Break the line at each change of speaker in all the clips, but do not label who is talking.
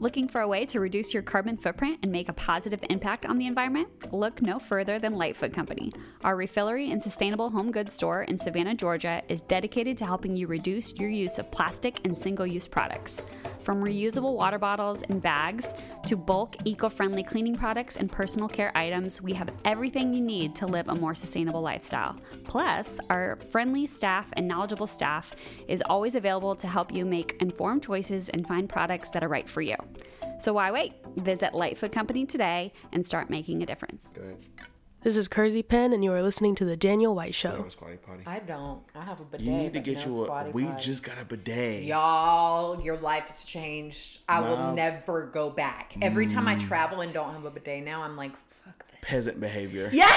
Looking for a way to reduce your carbon footprint and make a positive impact on the environment? Look no further than Lightfoot Company. Our refillery and sustainable home goods store in Savannah, Georgia is dedicated to helping you reduce your use of plastic and single use products. From reusable water bottles and bags to bulk eco friendly cleaning products and personal care items, we have everything you need to live a more sustainable lifestyle. Plus, our friendly staff and knowledgeable staff is always available to help you make informed choices and find products that are right for you. So why wait? Visit Lightfoot Company today and start making a difference.
This is Kersey Penn, and you are listening to The Daniel White Show.
was Squatty Potty.
I don't. I have a bidet.
You need to get
no
you a. We
potty.
just got a bidet.
Y'all, your life has changed. I
Wow.
will never go back. Every time
Mm.
I travel and don't have a bidet now, I'm like, fuck this.
Peasant behavior.
Yeah.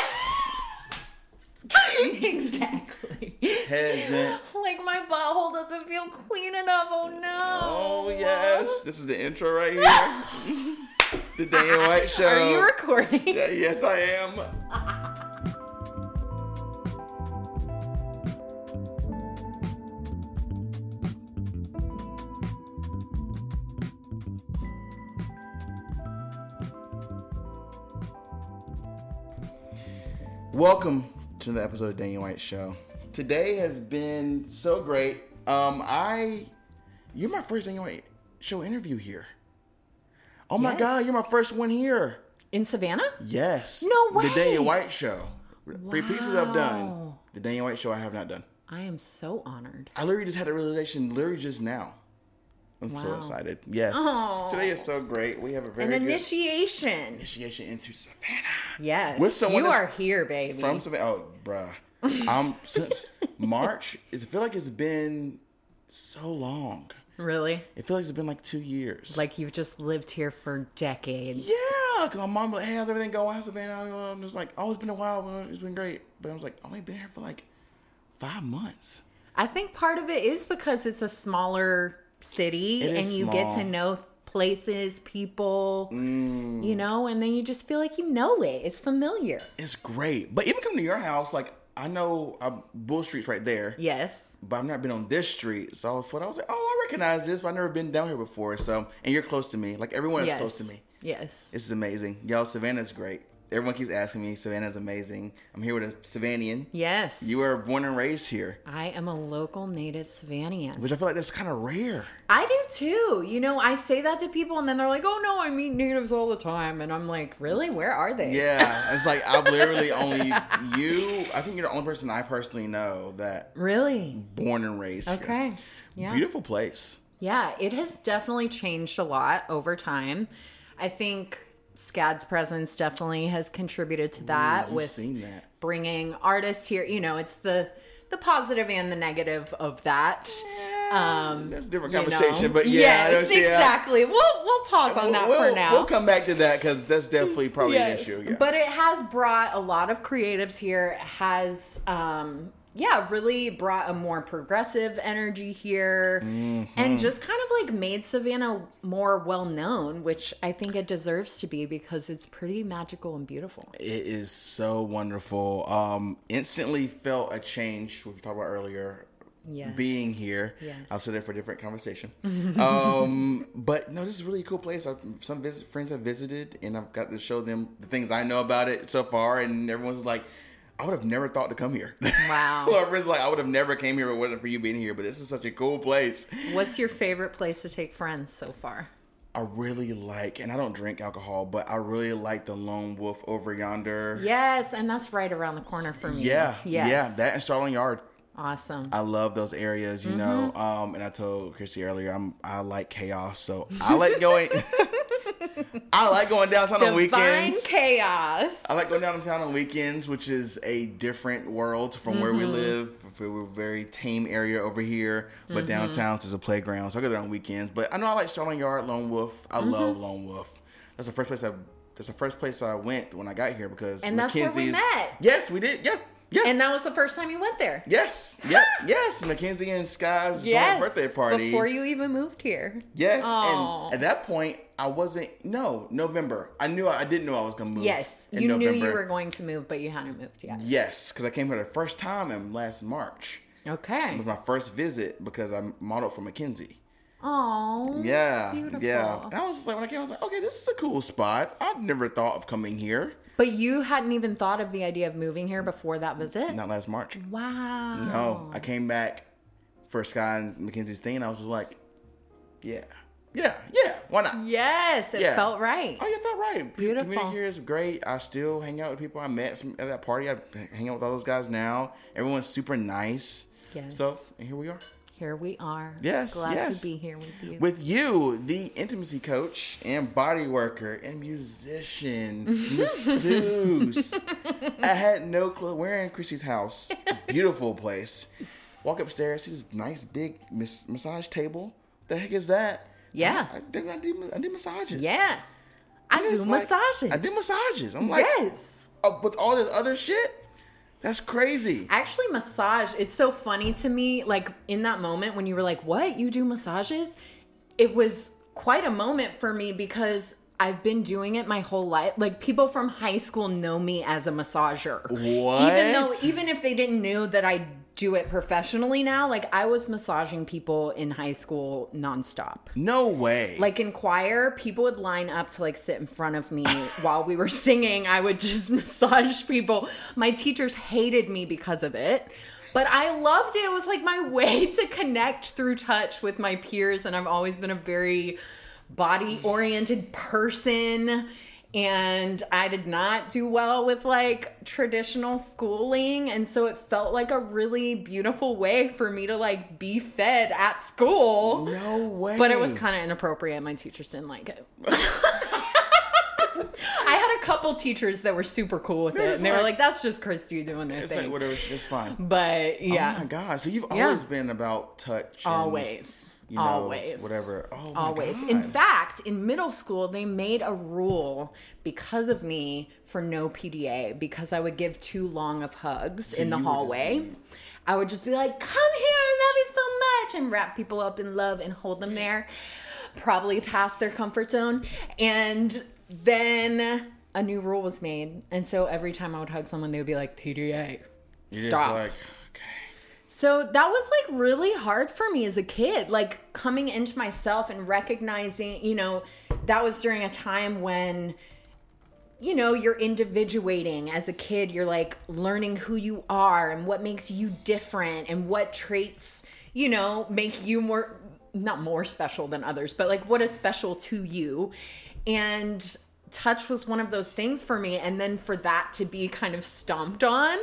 exactly.
Peasant.
Like my butthole doesn't feel clean enough. Oh no.
Oh yes, this is the intro right here. The Daniel White Show.
Are you recording?
Yes, I am. Welcome to the episode of Daniel White Show. Today has been so great. Um, I, you're my first Daniel White Show interview here. Oh my
Yes.
God, you're my first one here.
In Savannah?
Yes.
No way.
The Daniel. White Show. Free pieces I've done.
Wow.
The Daniel White Show I have not done.
I am so honored.
I literally just had a realization literally just now. I'm so excited. Yes. Today is so great. We have a very
An initiation.
initiation into Savannah.
Yes.
With someone
you are here, baby.
From Savannah. Oh, bruh. I'm since March, it's- I feel like it's been so long.
Really?
It feels like it's been like two years.
Like you've just lived here for decades.
Yeah, cause my mom was like, "Hey, how's everything going? How's Savannah?" I'm just like, "Oh, it's been a while. It's been great." But I was like, "I've only been here for like five months."
I think part of it is because it's a smaller city
It
and you get to know places, people,
Mm.
you know, and then you just feel like you know it. It's familiar.
It's great. But even coming to your house, like I know uh, Bull Street's right there,
Yes.
but I've never been on this street. So I was, I was like, "Oh, I recognize this, but I've never been down here before." So, and you're close to me. Like everyone
yes.
is close to me.
Yes.
This is amazing. Y'all, Savannah's great. Everyone keeps asking me, Savannah's amazing. I'm here with a Savannian.
yes.
You were born and raised here,
I am a local native Savannian.
which I feel like that's kind of rare.
I do too. You know, I say that to people and then they're like, oh no, I meet natives all the time. And I'm like, really? Where are they?
Yeah, it's like I've literally only you. I think you're the only person I personally know that
Really?
born and raised here.
Yeah.
Beautiful place.
Yeah, it has definitely changed a lot over time. I think SCAD's presence definitely has contributed to that
You've
with
that.
bringing artists here. You know, it's the the positive and the negative of that. Um,
That's a different
you know.
conversation, but yeah,
yes,
don't- yeah.
exactly. We'll we'll pause on that
we'll,
for now.
We'll come back to that because that's definitely probably an issue. Yeah.
But it has brought a lot of creatives here. Has um yeah, really brought a more progressive energy here
Mm-hmm.
and just kind of like made Savannah more well known, which I think it deserves to be because it's pretty magical and beautiful.
it is so wonderful. Um, instantly felt a change. We talked about earlier.
Yes.
Being here,
Yes.
I'll sit there for a different conversation. um, but no, this is really a really cool place. I've, some visit, friends have visited, and I've got to show them the things I know about it so far, and everyone's like, "I would have never thought to come here."
Wow.
My friends like, "I would have never came here if it wasn't for you being here." But this is such a cool place.
What's your favorite place to take friends so far?
I really like, and I don't drink alcohol, but I really like the Lone Wolf over yonder.
Yes, and that's right around the corner for me.
Yeah,
Yes.
yeah, that and Starland Yard.
Awesome.
I love those areas, you
Mm-hmm.
know. Um, and I told Christi earlier, I'm I like chaos, so I like going. I like going downtown on
Divine
weekends.
chaos.
I like going downtown on weekends, which is a different world from where we
Mm-hmm.
live. We're a very tame area over here, but
Mm-hmm.
downtown's is a playground, so I go there on weekends. But I know I like Starland Yard, Lone Wolf. I
Mm-hmm.
love Lone Wolf. That's the first place I. That's the first place I went when I got here because
And that's where we met.
Yes, we did. Yeah, yeah.
And that was the first time you went there.
Yes. Yep. yes. Mackenzie and Sky's joint birthday party.
Before you even moved here.
yes.
Aw.
And at that point, I wasn't. No, November. I knew. I didn't know I was gonna move.
Yes. You knew you were going to move, but you hadn't moved yet.
Yes, because I came here the first time in last March.
Okay.
It was my first visit because I modeled for Mackenzie.
Oh,
Yeah,
beautiful.
yeah. And I was like, when I came, I was like, okay, this is a cool spot. I've never thought of coming here.
But you hadn't even thought of the idea of moving here before that visit.
Not last March.
Wow.
No, I came back for Sky and Mackenzie's thing. And I was just like, yeah, yeah, yeah. Why not?
Yes, it
Yeah.
felt right.
Oh, yeah, felt right.
Beautiful.
Community here is great. I still hang out with people I met some, at that party. I hang out with all those guys now. Everyone's super nice.
Yes.
So and here we are.
Here we are.
Yes,
Glad
yes.
to be here with you.
With you, the intimacy coach and body worker and musician, masseuse. I had no clue. We're in Chrissy's house. Beautiful place. Walk upstairs, see this nice big mas- massage table. The heck is that?
Yeah.
I, I, did, I, did, I did massages.
yeah. I do
like-
massages.
I did massages. I'm like,
yes.
oh, with all this other shit? That's crazy.
Actually, massage, it's so funny to me. Like, in that moment when you were like, What? You do massages? It was quite a moment for me because I've been doing it my whole life. Like, people from high school know me as a massager. What? Even though, even if they didn't know that I do it professionally now, like, I was massaging people in high school nonstop.
No way.
Like in choir, people would line up to like sit in front of me while we were singing. I would just massage people. My teachers hated me because of it. But I loved it. It was like my way to connect through touch with my peers. And I've always been a very body oriented person. And I did not do well with like traditional schooling. And so it felt like a really beautiful way for me to like be fed at school.
no way.
But it was kind of inappropriate. My teachers didn't like it. I had a couple teachers that were super cool with it, and they were
like-
"That's just Christi doing their
It's
thing."
like whatever. It's fine.
But yeah,
Oh my god! So you've
Yeah.
always been about touch.
always,
you know,
always,
Whatever. Oh
always.
God.
In fact, in middle school, they made a rule because of me for no PDA because I would give too long of hugs in the
you would just
hallway. I would just be like, "Come here, I love you so much," and wrap people up in love and hold them there, probably past their comfort zone. And then a new rule was made, and so every time I would hug someone, they would be like, "PDA."
You're
Stop.
just like.
So that was like really hard for me as a kid, like coming into myself and recognizing, you know, that was during a time when, you know, you're individuating as a kid. You're like learning who you are and what makes you different and what traits, you know, make you more, not more special than others, but like what is special to you. And touch was one of those things for me and then for that to be kind of stomped on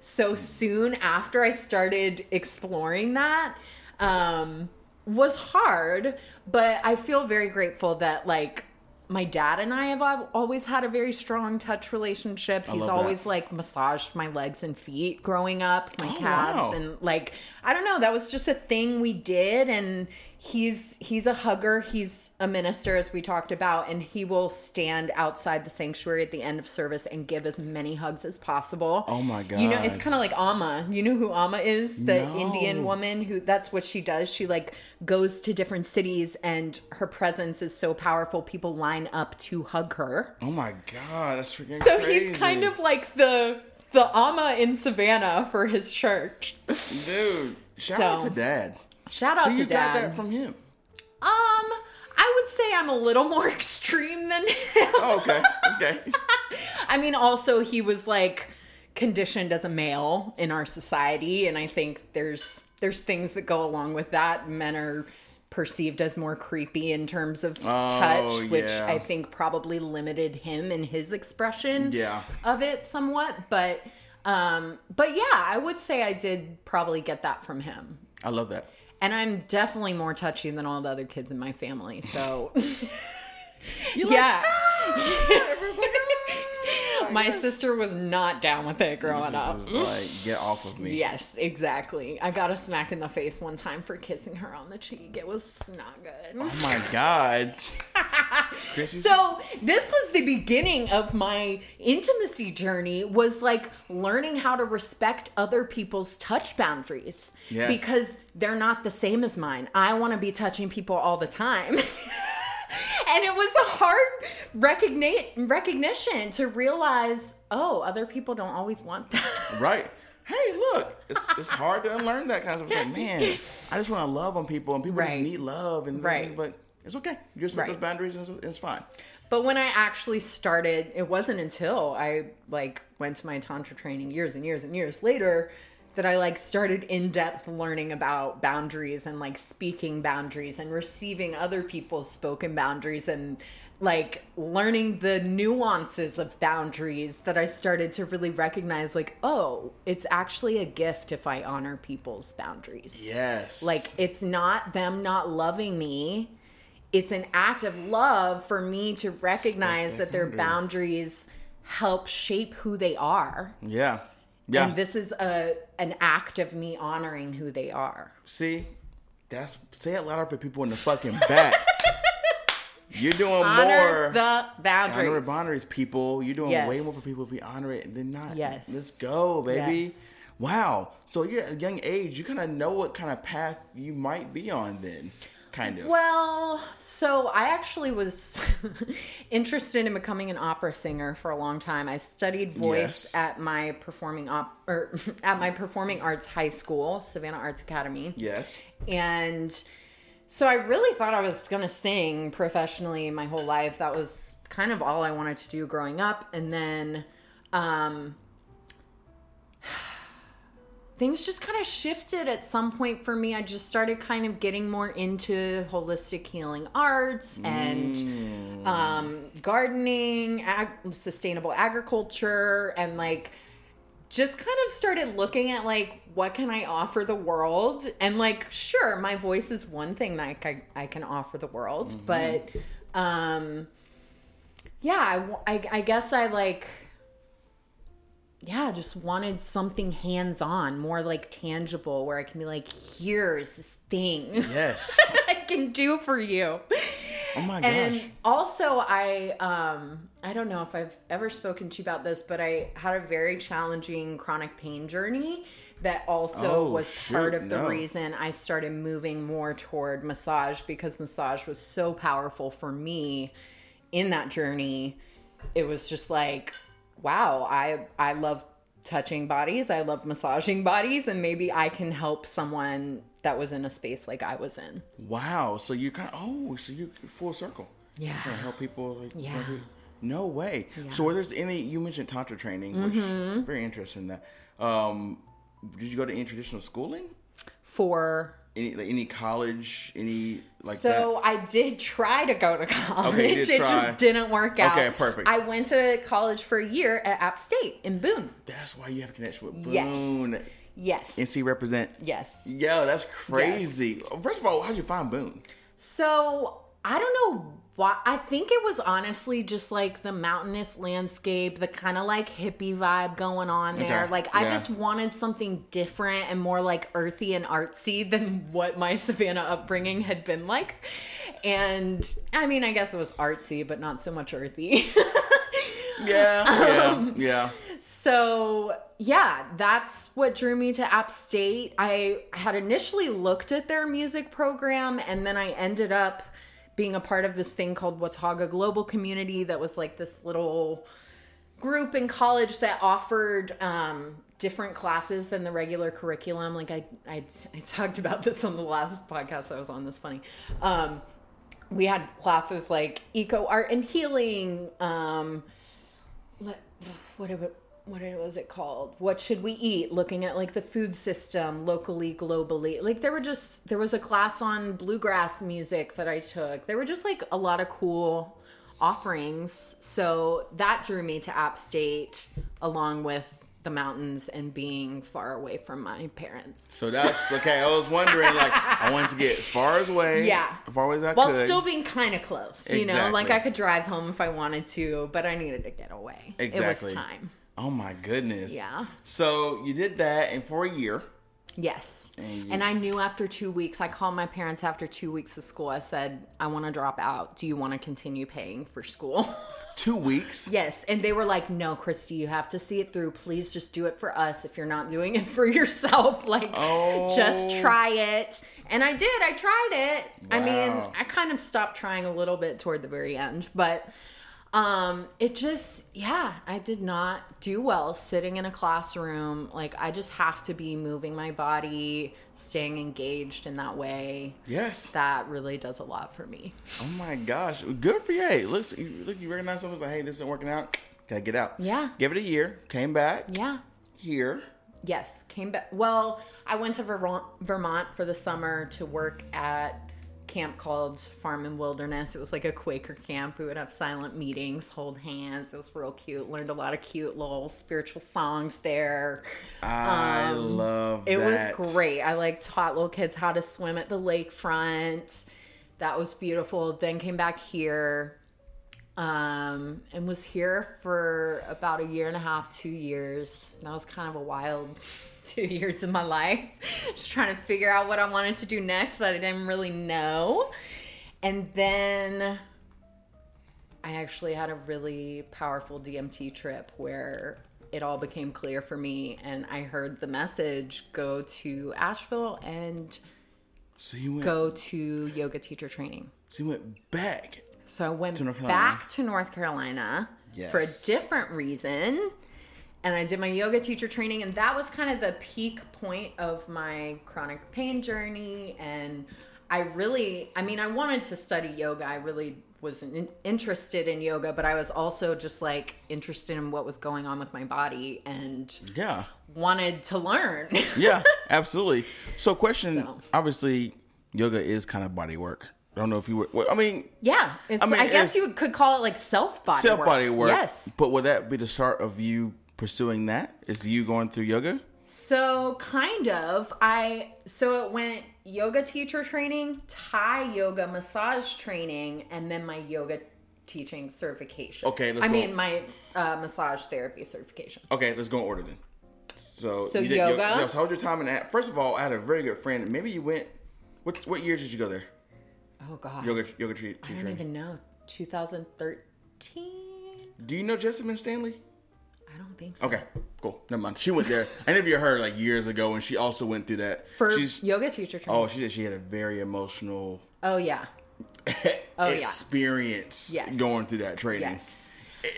so soon after i started exploring that um was hard but i feel very grateful that like my dad and I have always had a very strong touch relationship. He's always like massaged my legs and feet growing up, my
Oh,
calves
wow.
and like I don't know, that was just a thing we did and he's he's a hugger, he's a minister as we talked about and he will stand outside the sanctuary at the end of service and give as many hugs as possible.
Oh my god
You know, it's kind of like Amma. You know who Amma is? The
No.
Indian woman who that's what she does. She like goes to different cities and her presence is so powerful people line up to hug her.
Oh my god, that's freaking
So
crazy.
he's kind of like the the Amma in Savannah for his church.
dude. Shout
So,
out to dad.
Shout out
So
to
you got
dad.
that from him.
um I would say I'm a little more extreme than him.
Oh, okay, okay.
I mean, also he was like conditioned as a male in our society, and I think there's there's things that go along with that. Men are perceived as more creepy in terms of touch, which
yeah.
I think probably limited him in his expression
Yeah.
of it somewhat. But um, but yeah, I would say I did probably get that from him.
I love that.
And I'm definitely more touchy than all the other kids in my family. So
You
yeah.
Everyone's like, "Ah."
My sister was not down with it growing up.
like, get off of me.
Yes, exactly. I got a smack in the face one time for kissing her on the cheek. It was not good.
Oh my god.
So this was the beginning of my intimacy journey was like learning how to respect other people's touch boundaries
Yes.
because they're not the same as mine. I want to be touching people all the time. and it was a hard recogni- recognition to realize, oh, other people don't always want that.
right. hey, look, it's, it's hard to unlearn that kind of stuff. Like, man, I just want to love on people, and people just need love, and
Right.
But it's okay. You respect
Right.
those boundaries, and it's, it's fine.
But when I actually started, it wasn't until I like went to my tantra training years and years and years later that I like started in depth learning about boundaries and like speaking boundaries and receiving other people's spoken boundaries and like learning the nuances of boundaries that I started to really recognize like oh it's actually a gift if I honor people's boundaries
Yes.
like it's not them not loving me. It's an act of love for me to recognize that their boundaries help shape who they are.
yeah, yeah.
And this is a an act of me honoring who they are.
See, that's say it louder for people in the fucking back. You're doing
Honor
more.
the boundaries.
honor the boundaries, people. You're doing
Yes.
way more for people if we honor it than not.
Yes.
Let's go, baby.
Yes.
Wow. So you're at a young age, you kind of know what kind of path you might be on then. Kind of.
Well, so I actually was interested in becoming an opera singer for a long time. I studied voice
Yes.
at my performing op or at my performing arts high school, Savannah Arts Academy.
yes.
And so I really thought I was going to sing professionally my whole life. That was kind of all I wanted to do growing up. And then um, things just kind of shifted at some point for me. I just started kind of getting more into holistic healing arts and um, gardening, ag- sustainable agriculture, and like just kind of started looking at like what can I offer the world? And like sure my voice is one thing that I, ca- I can offer the world but um yeah I guess I like yeah just wanted something hands on more like tangible where I can be like here's this thing
Yes.
I can do for you
Oh my gosh.
and also i um i don't know if i've ever spoken to you about this but i had a very challenging chronic pain journey that also
Oh,
was
shoot,
part of the reason i started moving more toward massage because massage was so powerful for me in that journey it was just like wow i i love touching bodies i love massaging bodies and maybe i can help someone that was in a space like i was in
wow. So you kind of, oh, so you full circle.
Yeah.
Trying to help people. Like,
Yeah.
No way. So were there's any, you mentioned Tantra training, which
Mm-hmm.
very interesting that. Um, did you go to any traditional schooling?
for
Any, like, any college, any like
so
that?
I did try to go to college.
Okay,
it
try.
just didn't work out.
Okay, perfect.
I went to college for a year at App State in Boone.
That's why you have a connection with
Yes.
Boone.
Yes. Yes.
NC represent.
yes.
Yo, that's crazy. First of all, how'd you find Boone?
So I don't know why. I think it was honestly just like the mountainous landscape, the kind of like hippie vibe going on there.
Okay,
Like I
yeah.
just wanted something different and more like earthy and artsy than what my Savannah upbringing had been like. And I mean, I guess it was artsy, but not so much earthy.
Yeah,
Um,
yeah, yeah.
So, yeah, that's what drew me to App State. I had initially looked at their music program and then I ended up being a part of this thing called Watauga Global Community that was like this little group in college that offered um, different classes than the regular curriculum. Like I, I, I talked about this on the last podcast I was on. This funny. Um, we had classes like eco art and healing. Um, what it, what was it called? What should we eat? Looking at like the food system locally, globally. Like there were just there was a class on bluegrass music that I took. There were just like a lot of cool offerings. So that drew me to App State along with the mountains and being far away from my parents.
So that's okay. I was wondering, like, I wanted to get as far as away,
Yeah.
as far as I could.
While
could.
still being kind of close, you know, like I could drive home if I wanted to, but I needed to get away.
Exactly.
It was time.
Oh my goodness.
Yeah.
So you did that, and for a year.
Yes.
And you-
And I knew after two weeks, I called my parents after two weeks of school. I said, I want to drop out. Do you want to continue paying for school?
Two weeks.
yes. And they were like, no, Christi, you have to see it through. Please just do it for us if you're not doing it for yourself. Like,
Oh.
just try it. And I did. I tried it. I mean, I kind of stopped trying a little bit toward the very end, but Um, it just, yeah, I did not do well sitting in a classroom. Like, I just have to be moving my body, staying engaged in that way.
Yes.
That really does a lot for me.
Oh my gosh, good for you. Hey, look, you, look, you recognize someone's like, hey, this isn't working out. Gotta get out.
Yeah.
Give it a year. Came back
Yeah.
here.
Yes, came back. Well, I went to Vermont, Vermont for the summer to work at camp called Farm and Wilderness. It was like a Quaker camp. We would have silent meetings, hold hands. It was real cute. Learned a lot of cute little spiritual songs there.
I love
Um, It
that.
was great. I like taught little kids how to swim at the lakefront. That was beautiful. Then came back here um, and was here for about a year and a half, two years. That was kind of a wild two years of my life. Just trying to figure out what I wanted to do next, but I didn't really know. And then I actually had a really powerful DMT trip where it all became clear for me and I heard the message go to Asheville and
So you went.
go to yoga teacher training.
So you went back.
So I went
To
back to North Carolina for a different reason. And I did my yoga teacher training, and that was kind of the peak point of my chronic pain journey. And I really, I mean, I wanted to study yoga. I really was in, interested in yoga, but I was also just like interested in what was going on with my body and
Yeah.
wanted to learn.
Yeah, absolutely. So, question
So.
obviously, yoga is kind of body work. I don't know if you were, well, I mean,
yeah,
I
I, guess you could call it like self body
self body work.
Yes.
But would that be the start of you pursuing that? Is you going through yoga?
So kind of. I so it went yoga teacher training, Thai yoga massage training, and then my yoga teaching certification.
Okay, let's
I mean my uh, massage therapy certification.
Okay, let's go in order then. So,
So
you did
yoga?
yo- so how was your time in that? First of all, I had a very good friend. Maybe you went. What what years did you go there?
Oh God,
Yoga yoga tre-
I
teacher.
don't even know. 2013.
Do you know Jessamyn Stanley?
I don't think so.
Okay, cool. Never mind. She went there. I interviewed her like years ago, and she also went through that.
For
She's
yoga teacher training.
oh, she did. She had a very emotional
Oh, yeah. Oh, yeah.
experience
Yes.
going through that training.
Yes.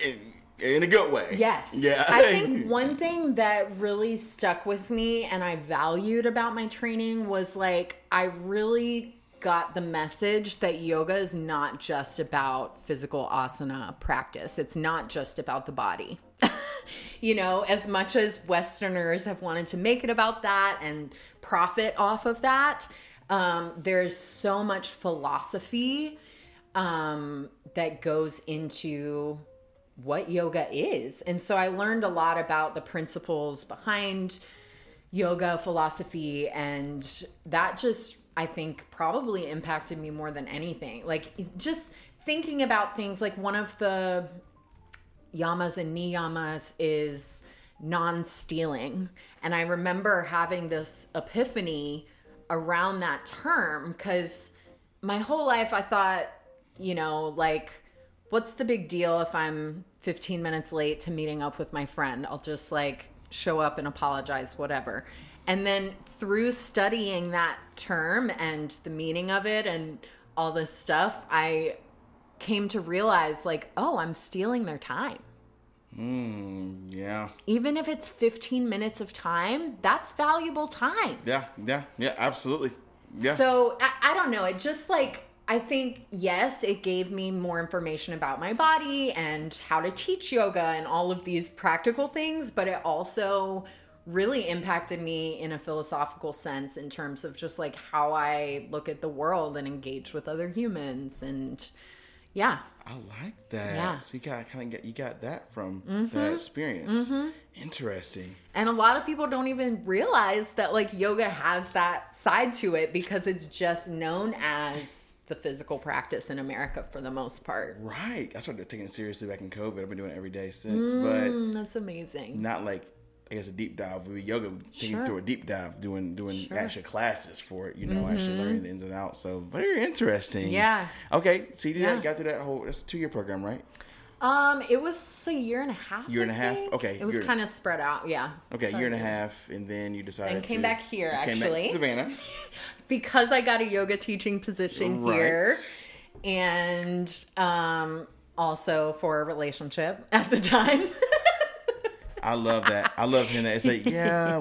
In, in a good way.
Yes.
Yeah.
I think one thing that really stuck with me and I valued about my training was like, I really got the message that yoga is not just about physical asana practice, it's not just about the body. you know, as much as Westerners have wanted to make it about that and profit off of that, um, there's so much philosophy um, that goes into what yoga is. And so I learned a lot about the principles behind yoga philosophy and that just I think probably impacted me more than anything. Like just thinking about things like one of the yamas and niyamas is non-stealing. And I remember having this epiphany around that term cuz my whole life I thought, you know, like what's the big deal if I'm 15 minutes late to meeting up with my friend? I'll just like show up and apologize, whatever. And then through studying that term and the meaning of it and all this stuff, I came to realize like, oh, I'm stealing their time.
Mm, yeah.
Even if it's 15 minutes of time, that's valuable time.
Yeah. Yeah. Yeah. Absolutely. Yeah.
So I, I don't know. It just like I think yes, it gave me more information about my body and how to teach yoga and all of these practical things, but it also really impacted me in a philosophical sense in terms of just like how I look at the world and engage with other humans and yeah.
I like that.
Yeah.
So you got kind of get you got that from that experience. Interesting.
And a lot of people don't even realize that like yoga has that side to it because it's just known as the physical practice in America for the most part.
Right. I started taking it seriously back in COVID. I've been doing it every day since,
Mm, that's amazing.
not like I guess a deep dive. We yoga taking
Sure.
through a deep dive, doing doing
Sure.
actual classes for it. You know, actually learning the ins and outs. So very interesting.
Yeah.
Okay. So you did
Yeah.
got through that whole. That's a two year program, right?
Um, it was a year and a half.
Year and a half? Okay,
It was kind of spread out, yeah.
Okay, year and a half, and then you decided
And came
to-
back here,
came back to
actually.
Savannah.
because I got a yoga teaching position
Right.
here, and um, also for a relationship at the time.
I love that. I love hearing that. It's like, yeah,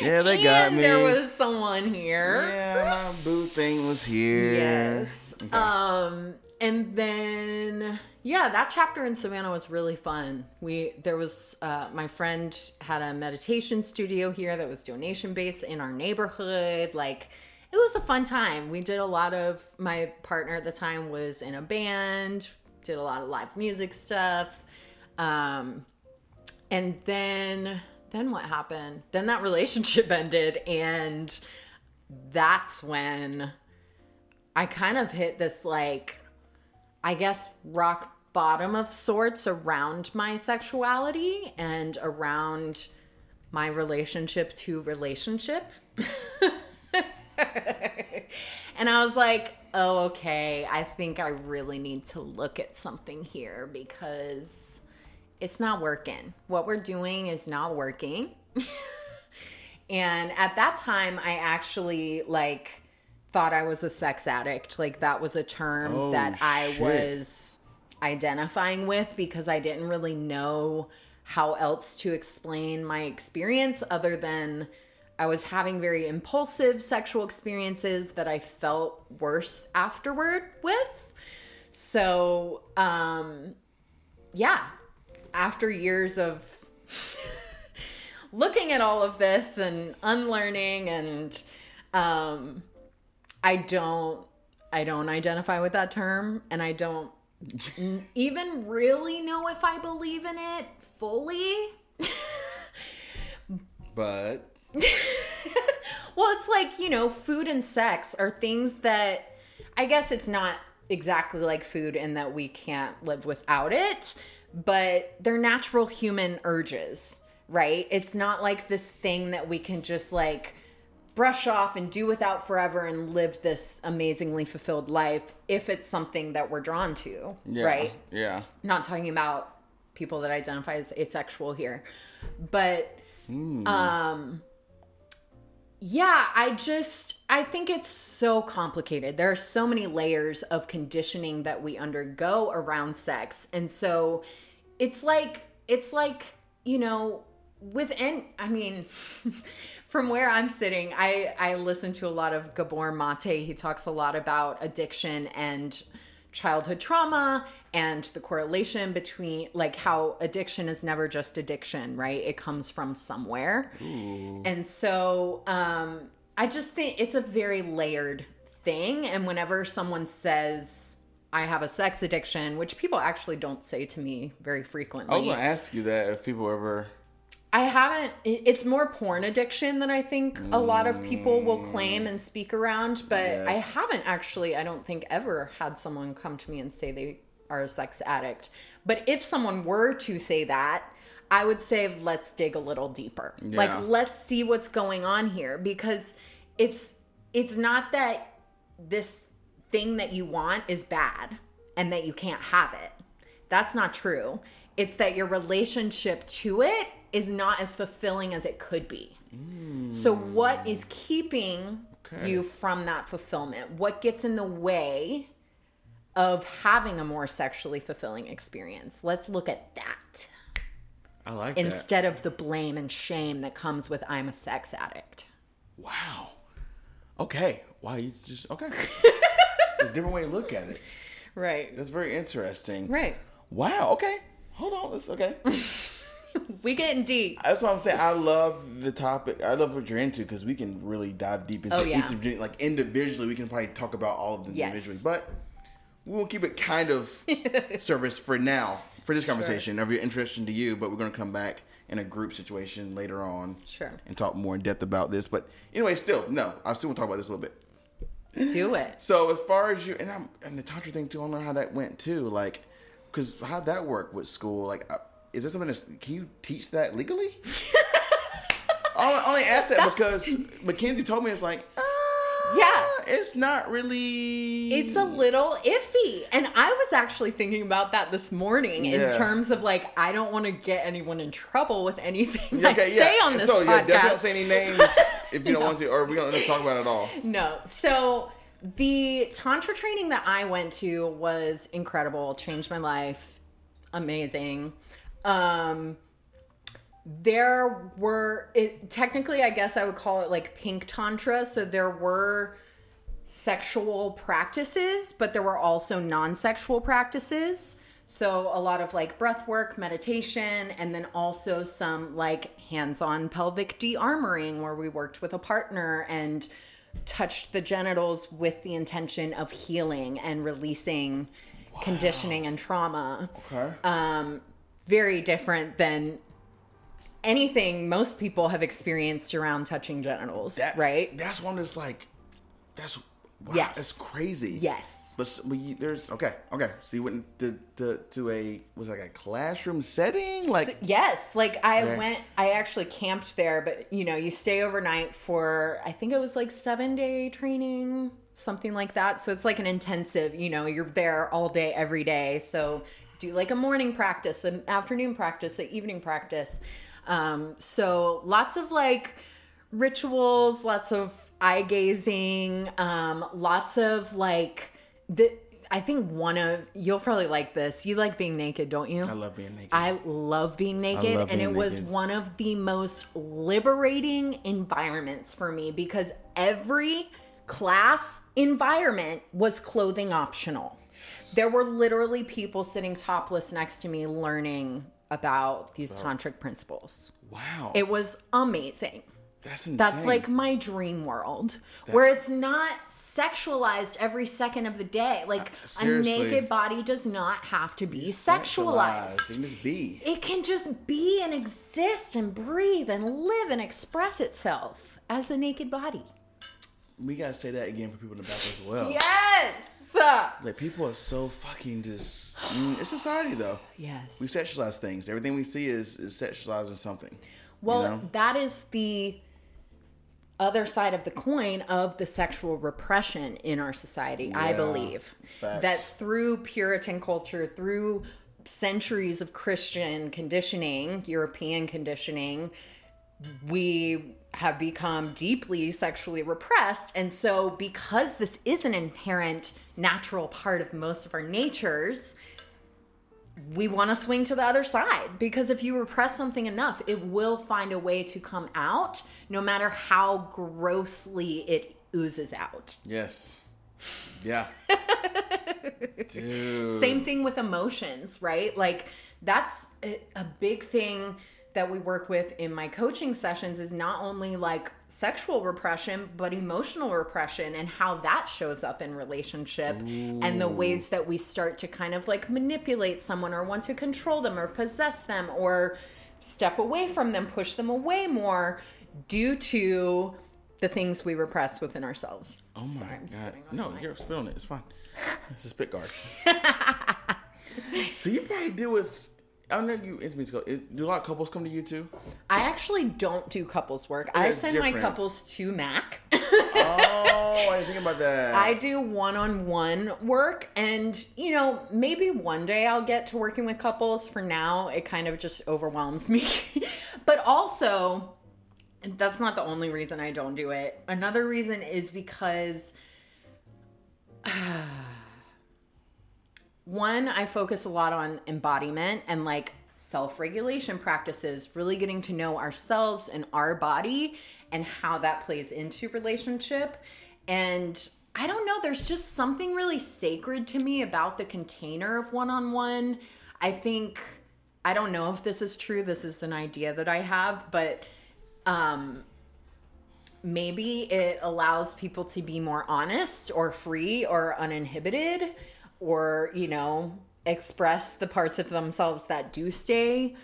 yeah, they got
and
me.
there was someone here.
yeah, my boo thing was here.
Yes.
Okay.
Um and then yeah, that chapter in Savannah was really fun. We there was uh my friend had a meditation studio here that was donation based in our neighborhood. Like it was a fun time. We did a lot of my partner at the time was in a band, did a lot of live music stuff. Um and then then what happened? Then that relationship ended and that's when I kind of hit this like I guess rock bottom of sorts around my sexuality and around my relationship to relationship. and I was like, "Oh, okay. I think I really need to look at something here because it's not working. What we're doing is not working." and at that time, I actually like thought I was a sex addict. Like that was a term
Oh,
that I
shit.
was identifying with because I didn't really know how else to explain my experience other than I was having very impulsive sexual experiences that I felt worse afterward with. So, um yeah, after years of looking at all of this and unlearning and um I don't I don't identify with that term and I don't even really know if I believe in it fully.
But
Well, it's like, you know, food and sex are things that I guess it's not exactly like food in that we can't live without it, but they're natural human urges, right? It's not like this thing that we can just like brush off and do without forever and live this amazingly fulfilled life if it's something that we're drawn to,
yeah,
right?
Yeah.
not talking about people that identify as asexual here but um yeah i just i think it's so complicated there are so many layers of conditioning that we undergo around sex and so it's like it's like you know within i mean from where i'm sitting i i listen to a lot of gabor mate. He talks a lot about addiction and childhood trauma and the correlation between like how addiction is never just addiction right? It comes from somewhere. And so um i just think it's a very layered thing. And whenever someone says i have a sex addiction which people actually don't say to me very frequently
I was gonna ask you that if people ever.
I haven't. It's more porn addiction that I think a lot of people will claim and speak around, but I haven't actually, I don't think, ever had someone come to me and say they are a sex addict. But if someone were to say that, I would say, let's dig a little deeper.
Yeah.
Like, let's see what's going on here because it's it's not that this thing that you want is bad and that you can't have it. That's not true. It's that your relationship to it is not as fulfilling as it could be. So, what is keeping
Okay.
you from that fulfillment? What gets in the way of having a more sexually fulfilling experience? Let's look at that
I like that.
instead of the blame and shame that comes with I'm a sex addict.
Wow. Okay. Wow. You just okay. A different way to look at it.
Right.
That's very interesting.
Right.
Wow. Okay. Hold on. That's okay.
We getting deep.
That's what I'm saying. I love the topic. I love what you're into because we can really dive deep into
Oh, yeah.
each of like individually. We can probably talk about all of them
Yes.
individually, but we will keep it kind of service for now for this conversation. If you're interesting to you, but we're going to come back in a group situation later on,
Sure.
and talk more in depth about this. But anyway, still no, I still want to talk about this a little bit.
Do it.
So as far as you and I'm and the tantra thing too, I don't know how that went too. Like, because how that work with school? Like, uh, is there something? That's, can you teach that legally? I only ask that because Mackenzie told me it's like, uh,
Yeah.
it's not really.
It's a little iffy. And I was actually thinking about that this morning in terms of like, I don't want to get anyone in trouble with anything
Okay,
I say on this
so
podcast.
yeah, definitely don't say any names if you don't want to, or we don't talk about it at all.
No. So The tantra training that I went to was incredible, changed my life, amazing. Um there were it technically I guess I would call it like pink tantra, so there were sexual practices, but there were also non-sexual practices. So a lot of like breath work, meditation, and then also some like hands-on pelvic de-armoring where we worked with a partner and touched the genitals with the intention of healing and releasing conditioning and trauma.
Okay.
Um, very different than anything most people have experienced around touching genitals,
That's,
right?
That's one that's like, that's wow,
Yes.
that's crazy.
Yes.
But, but you, there's okay, okay. So you went to to, to a was like a classroom setting, like
So- yes, like I
Okay.
went, I actually camped there, but you know, you stay overnight for I think it was like seven day training, something like that. So it's like an intensive, you know, you're there all day, every day. So do like a morning practice, an afternoon practice, an evening practice. Um, so lots of like rituals, lots of eye gazing, um, lots of like the. I think one of you'll probably like this. You like being naked, don't you?
I love being naked.
I love being naked,
love
and it
being
was one of the most liberating environments for me because every class environment was clothing optional. There were literally people sitting topless next to me learning about these tantric principles.
wow,
It was amazing.
That's insane.
That's like my dream world where it's not sexualized every second of the day. Like a naked body does not have to be sexualized.
It must be.
It can just be and exist and breathe and live and express itself as a naked body.
We gotta say that again for people in the back as well.
Yes.
Like people are so fucking just. Mm, it's society though.
Yes.
We sexualize things. Everything we see is is sexualizing something.
Well,
you know?
that is the other side of the coin of the sexual repression in our society, I believe.
facts.
That through Puritan culture, through centuries of Christian conditioning, European conditioning, we have become deeply sexually repressed. And so, because this is an inherent natural part of most of our natures, we want to swing to the other side because if you repress something enough, it will find a way to come out, no matter how grossly it oozes out.
yes. Yeah.
Same thing with emotions, right? Like that's a, a big thing that we work with in my coaching sessions is not only like sexual repression but emotional repression and how that shows up in relationship and the ways that we start to kind of like manipulate someone or want to control them or possess them or step away from them push them away more due to the things we repress within ourselves
Oh my
Sorry,
god! No, you're spilling it. It's fine. It's a spit guard. so you probably deal with. I know you intimacy. co- Do a lot of couples come to you too?
I actually don't do couples work. I send my couples to Mac.
Oh, I think about that.
I do one on one work, and you know, maybe one day I'll get to working with couples. For now, it kind of just overwhelms me. but also, that's not the only reason I don't do it. Another reason is because. one, I focus a lot on embodiment and like self regulation practices, really getting to know ourselves and our body and how that plays into relationship. And I don't know, there's just something really sacred to me about the container of one on one. I think, I don't know if this is true, this is an idea that I have, but um, maybe it allows people to be more honest or free or uninhibited or you know express the parts of themselves that do stay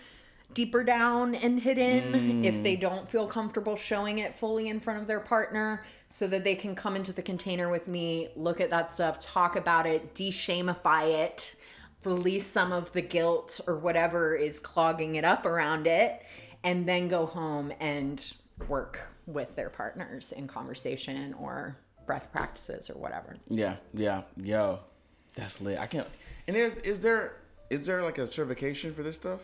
deeper down and hidden if they don't feel comfortable showing it fully in front of their partner so that they can come into the container with me look at that stuff talk about it de-shamify it release some of the guilt or whatever is clogging it up around it and then go home and work with their partners in conversation or breath practices or whatever.
Yeah, yeah, yo, that's lit. I can't. And there's is there is there like a certification for this stuff?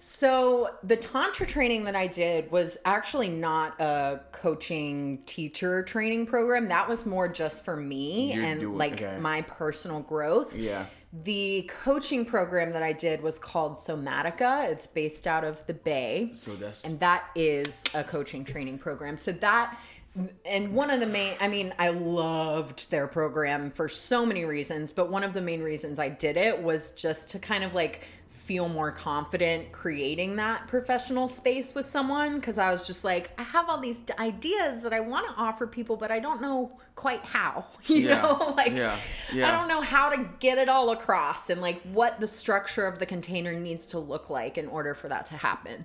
So the tantra training that I did was actually not a coaching teacher training program. That was more just for me
You're
and
doing-
like
okay.
my personal growth.
Yeah.
The coaching program that I did was called Somatica. It's based out of the Bay.
So that's
and that is a coaching training program. So that and one of the main I mean, I loved their program for so many reasons, but one of the main reasons I did it was just to kind of like feel more confident creating that professional space with someone because I was just like, I have all these ideas that I want to offer people, but I don't know quite how. You
Yeah.
know, like
Yeah.
I don't know how to get it all across and like what the structure of the container needs to look like in order for that to happen.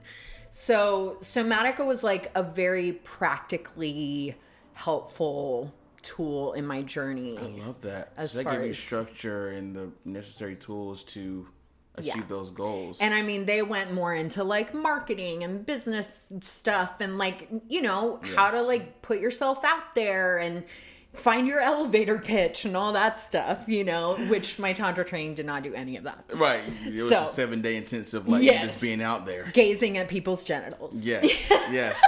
So, Somatica was like a very practically helpful tool in my journey.
I love that.
As
that give you structure and the necessary tools to achieve
Yeah.
those goals.
And I mean, they went more into like marketing and business stuff and like, you know, how to like put yourself out there and find your elevator pitch and all that stuff, you know, which my Tantra training did not do any of that.
right. It was
So-
a seven day intensive like
Yes.
just being out there.
Gazing at people's genitals.
Yes, yes.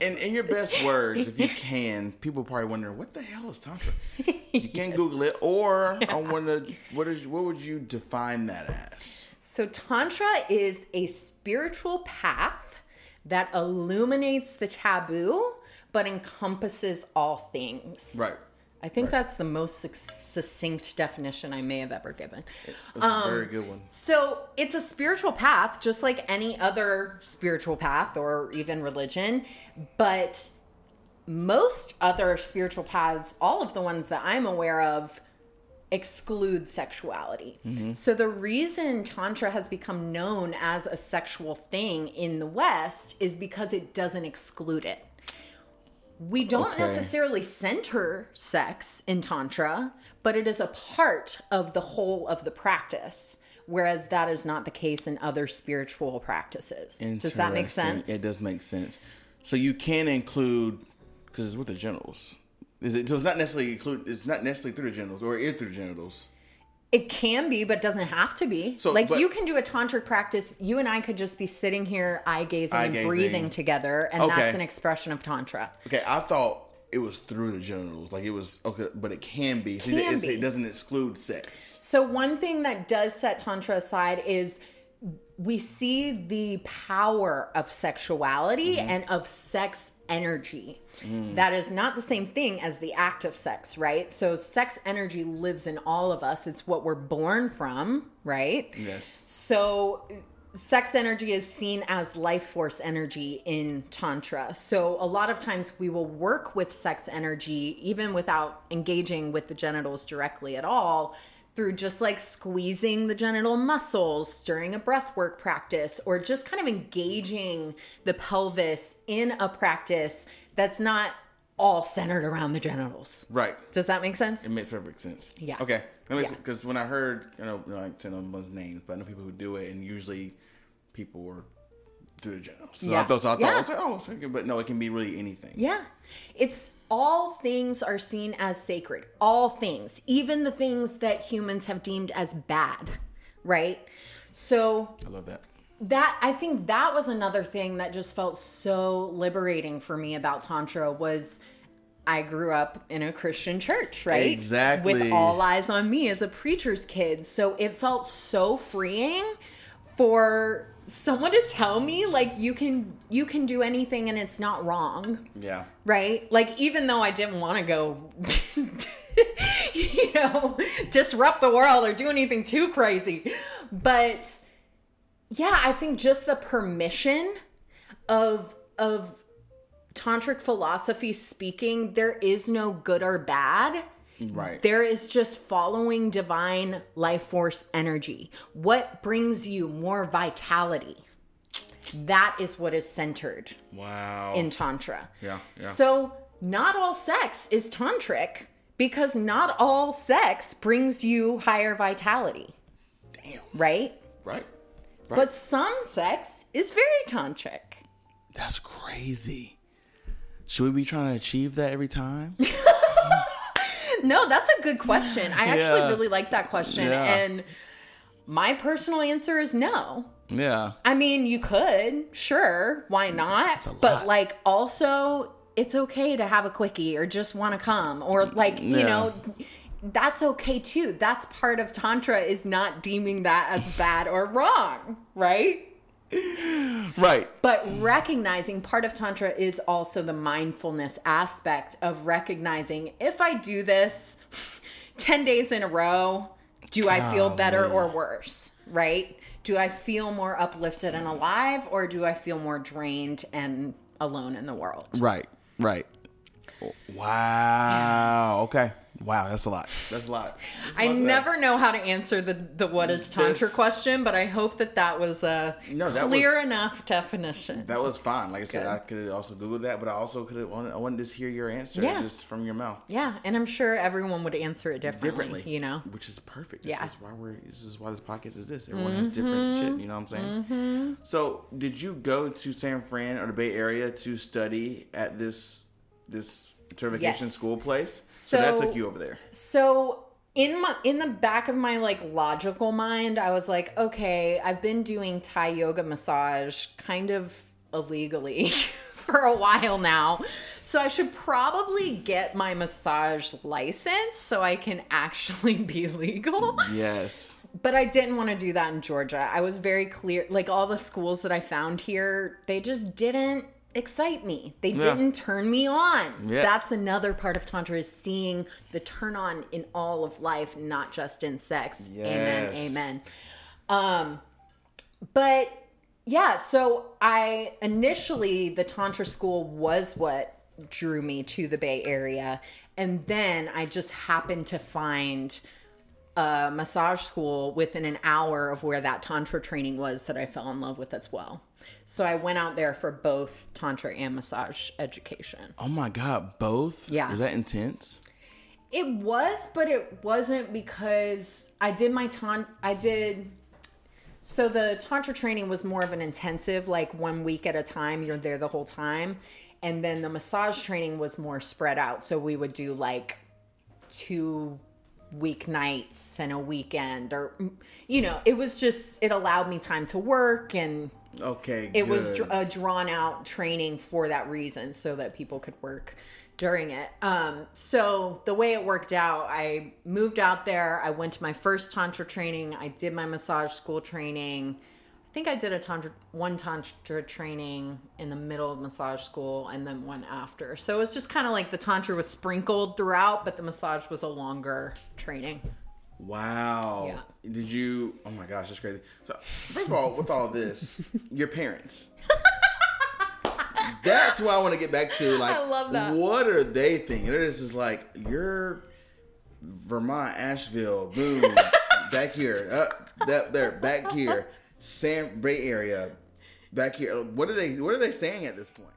And in your best words, if you can, people probably wondering what the hell is tantra. You can Google it, or I want to. What is? What would you define that as?
So, Tantra is a spiritual path that illuminates the taboo but encompasses all things.
Right.
I think
Right.
that's the most succinct definition I may have ever given.
That's a very um, good one.
So, it's a spiritual path, just like any other spiritual path or even religion, but most other spiritual paths, all of the ones that I'm aware of, exclude sexuality. Mm-hmm. So the reason tantra has become known as a sexual thing in the west is because it doesn't exclude it. We don't
Okay.
necessarily center sex in tantra, but it is a part of the whole of the practice. Whereas that is not the case in other spiritual practices. Does that make sense?
It does make sense. So you can include because it's with the genitals. Is it? So it's not necessarily include. It's not necessarily through the genitals, or it is through the genitals.
It can be, but doesn't have to be.
So,
like
but-
you can do a tantric practice. You and I could just be sitting here, eye gazing,
Eye
and breathing together, and
Okay.
that's an expression of tantra.
Okay, I thought it was through the genitals, like it was okay, but it can be. So
Can
it's-
be.
It doesn't exclude sex.
So one thing that does set tantra aside is we see the power of sexuality
Mm-hmm.
and of sex energy.
Mm.
That is not the same thing as the act of sex, right? So sex energy lives in all of us. It's what we're born from, right?
Yes.
So, sex energy is seen as life force energy in Tantra. So, a lot of times we will work with sex energy even without engaging with the genitals directly at all through just like squeezing the genital muscles during a breathwork practice or just kind of engaging the pelvis in a practice that's not all centered around the genitals.
Right.
Does that make sense?
It makes perfect sense.
Yeah.
Okay.
Yeah.
Because when I heard, you know, I don't know names, but I know people who do it, and usually people were through the genitals. So I
Yeah.
thought, so I thought,
Yeah.
I was like, oh, but no, it can be really anything.
Yeah. It's all things are seen as sacred. All things, even the things that humans have deemed as bad, right? So
I love that.
that I think that was another thing that just felt so liberating for me about tantra was I grew up in a Christian church, right?
Exactly.
With all eyes on me as a preacher's kid. So it felt so freeing for someone to tell me like you can you can do anything and it's not wrong
Yeah.
right? Like even though I didn't want to go you know, disrupt the world or do anything too crazy. But yeah, I think just the permission of of tantric philosophy speaking, there is no good or bad.
Right.
There is just following divine life force energy. What brings you more vitality? That is what is centered
wow.
in tantra.
Yeah, yeah.
So not all sex is tantric because not all sex brings you higher vitality,
Damn.
right?
Right. Right.
But some sex is very tantric.
That's crazy. Should we be trying to achieve that every time?
No, that's a good question. I actually
Yeah.
really like that question.
Yeah.
And my personal answer is no.
Yeah.
I mean, you could, sure, why not? But like also it's okay to have a quickie or just want to come or like, you
Yeah.
know, that's okay too. That's part of tantra is not deeming that as bad or wrong, right?
Right.
But recognizing part of Tantra is also the mindfulness aspect of recognizing if I do this 10 days in a row, do I feel better or worse? Right? Do I feel more uplifted and alive or do I feel more drained and alone in the world?
Right. Right. Wow. Okay. Wow, that's a lot. That's a lot. That's a
I
lot to that.
never know how to answer the, the what is Tantra
This-
question, but I hope that that was a
No, that
clear
was-
enough definition.
That was fine. Like I said,
Good.
I could have also Googled that, but I also could have. I wanted to hear your answer
Yeah.
just from your mouth
yeah, and I'm sure everyone would answer it differently,
differently.
you know?
which is perfect. This
Yeah.
is why we're. This is why this podcast is this. Everyone has different mm-hmm. shit. You know what I'm saying? Mm-hmm. So, did you go to San Fran or the Bay Area to study at this this certification
Yes.
school place? So, that took you over there.
So in my in the back of my like logical mind, I was like, okay, I've been doing Thai yoga massage kind of illegally for a while now. So I should probably get my massage license so I can actually be legal.
Yes.
But I didn't want to do that in Georgia. I was very clear like all the schools that I found here, they just didn't excite me. They
Yeah.
didn't turn me on.
Yeah.
That's another part of tantra is seeing the turn on in all of life, not just in sex. Amen. Amen. Um but yeah, so I initially the tantra school was what drew me to the Bay Area and then I just happened to find a massage school within an hour of where that tantra training was that I fell in love with as well. So I went out there for both tantra and massage education.
Oh my God, both.
Yeah.
Was that intense?
It was, but it wasn't because I did my ton. I did. So the tantra training was more of an intensive, like one week at a time. You're there the whole time, and then the massage training was more spread out. So we would do like two weeknights and a weekend, or you know, it was just it allowed me time to work and
Okay.
it was
good.
dr- a drawn out training for that reason so that people could work during it um so the way it worked out i moved out there i went to my first tantra training i did my massage school training i think i did a tantra one tantra training in the middle of massage school and then one after so it was just kind of like the tantra was sprinkled throughout but the massage was a longer training
Wow.
Yeah.
Did you? Oh my gosh, that's crazy. So, first of all, with all this, your parents. That's what I want to get back to. Like,
I love that.
What are they thinking? They're just like, you're Vermont, Asheville, boom, back here, up, that there, back here, San Bay Area, back here. What are they? What are they saying at this point?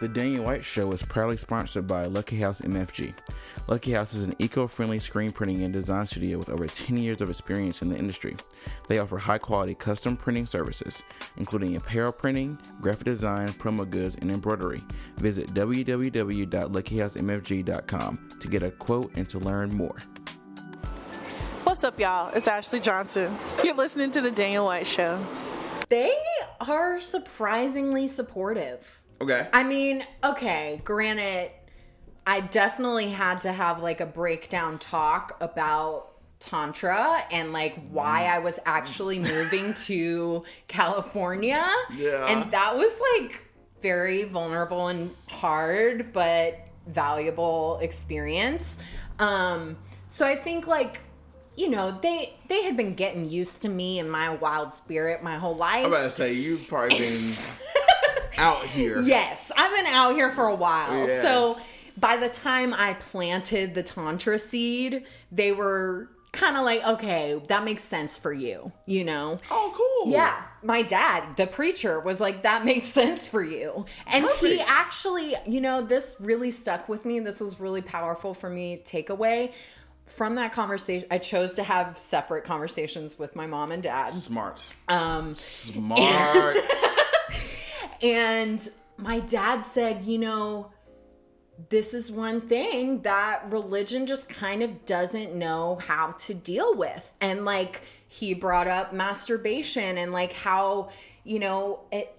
The Daniel White Show is proudly sponsored by Lucky House MFG. Lucky House is an eco friendly screen printing and design studio with over 10 years of experience in the industry. They offer high quality custom printing services, including apparel printing, graphic design, promo goods, and embroidery. Visit www.luckyhousemfg.com to get a quote and to learn more.
What's up, y'all? It's Ashley Johnson. You're listening to The Daniel White Show.
they are surprisingly supportive
Okay.
I mean, okay, granted, I definitely had to have like a breakdown talk about Tantra and like why I was actually moving to California.
Yeah.
And that was like very vulnerable and hard, but valuable experience. Um, so I think like you know they they had been getting used to me and my wild spirit my whole life
I'm about to say, you've probably been out here.
Yes, I've been out here for a while.
Yes.
So by the time I planted the Tantra seed, they were kind of like, okay, that makes sense for you, you know?
Oh, cool.
Yeah, my dad, the preacher, was like, that makes sense for you. And he actually, you know, this really stuck with me. This was really powerful for me, takeaway. From that conversation, I chose to have separate conversations with my mom and dad.
Smart.
Um,
Smart.
And my dad said, you know, this is one thing that religion just kind of doesn't know how to deal with. And like he brought up masturbation and like how, you know, it,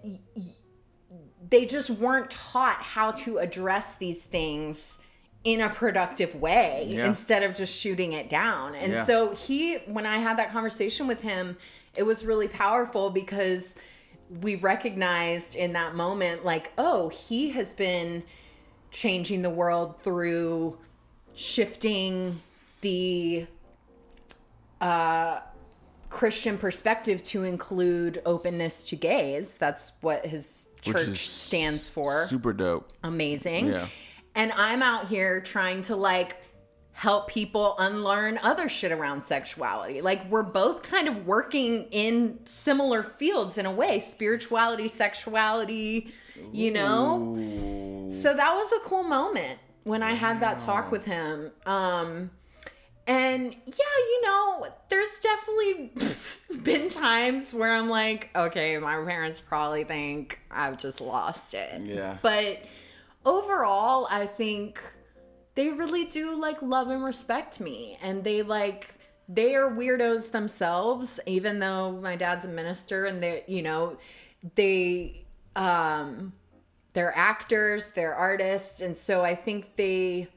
they just weren't taught how to address these things in a productive way
Yeah.
instead of just shooting it down. And
Yeah.
so he when I had that conversation with him, it was really powerful because we recognized in that moment like, oh, he has been changing the world through shifting the uh Christian perspective to include openness to gays. That's what his church stands for
Super dope.
amazing.
Yeah.
And I'm out here trying to like help people unlearn other shit around sexuality. Like we're both kind of working in similar fields in a way, spirituality, sexuality, you know? So that was a cool moment when I had that talk with him. Um and yeah, you know, there's definitely been times where I'm like, okay, my parents probably think I've just lost it.
Yeah.
But overall, I think they really do like love and respect me. And they like, they are weirdos themselves, even though my dad's a minister and they, you know, they, um, they're actors, they're artists. And so I think they,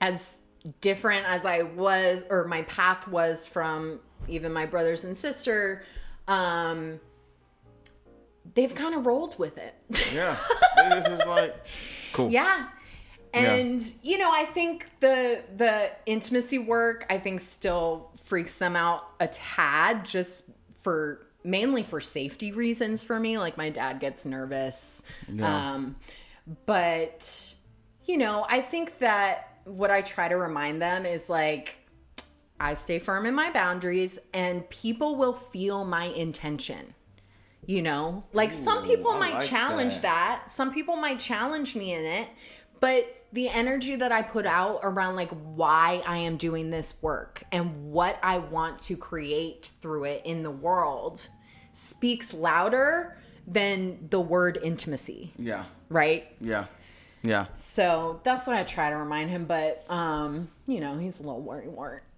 as different as I was or my path was from even my brothers and sister, um, they've kind of rolled with it.
Yeah. this is like cool.
yeah. And you know, I think the the intimacy work I think still freaks them out a tad just for mainly for safety reasons for me like my dad gets nervous.
Yeah.
Um but you know, I think that what I try to remind them is like I stay firm in my boundaries and people will feel my intention. You know, like some people
I
might
like
challenge
that.
that. Some people might challenge me in it, but the energy that I put out around like why I am doing this work and what I want to create through it in the world speaks louder than the word intimacy,
Yeah.
right?
Yeah. Yeah.
So that's why I try to remind him, but um, you know, he's a little worry wart.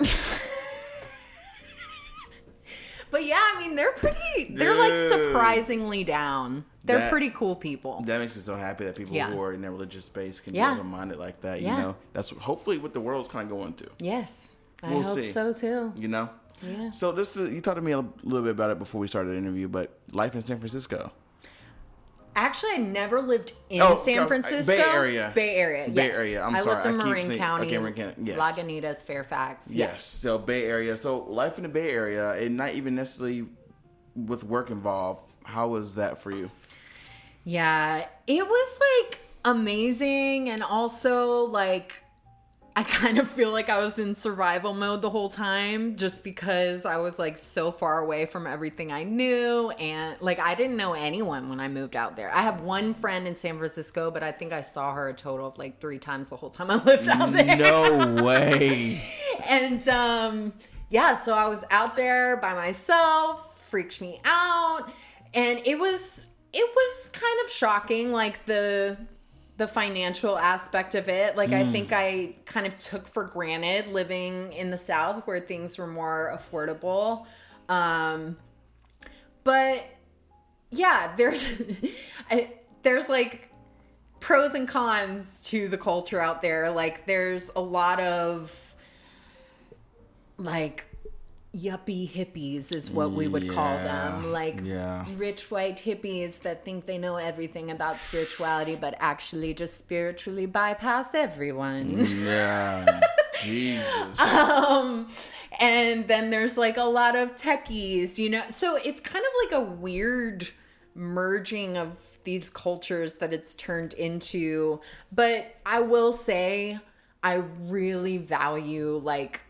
but yeah, I mean they're pretty they're like surprisingly down. They're
That-
pretty cool people.
That makes me so happy that people
Yeah.
who are in their religious space can
Yeah.
be open minded like that.
Yeah.
You know, that's hopefully what the world's kind of going to.
yes. I
We'll
hope
see.
so too.
You know.
Yeah.
So this is you talked to me a little bit about it before we started the interview, but life in San Francisco.
Actually, I never lived in
Oh,
San Francisco.
Bay Area.
Bay Area.
Bay. Area, I'm
I
sorry,
lived in
I
Marin
saying-
County.
okay, Marin County, yes.
Lagunitas, Fairfax.
Yes. So Bay Area. So life in the Bay Area, and not even necessarily with work involved. How was that for you?
Yeah, it was like amazing and also like I kind of feel like I was in survival mode the whole time just because I was like so far away from everything I knew and like I didn't know anyone when I moved out there. I have one friend in San Francisco, but I think I saw her a total of like 3 times the whole time I lived out there
No way.
and um yeah so i was out there by myself freaked me out and it was it was kind of shocking like the the financial aspect of it. Like i think i kind of took for granted living in the south where things were more affordable. Um but yeah there's I, there's like pros and cons to the culture out there. Like there's a lot of like yuppie hippies is what we would call them like
yeah.
rich white hippies that think they know everything about spirituality but actually just spiritually bypass everyone
Yeah. Jesus.
um and then there's like a lot of techies you know so it's kind of like a weird merging of these cultures that it's turned into but i will say i really value like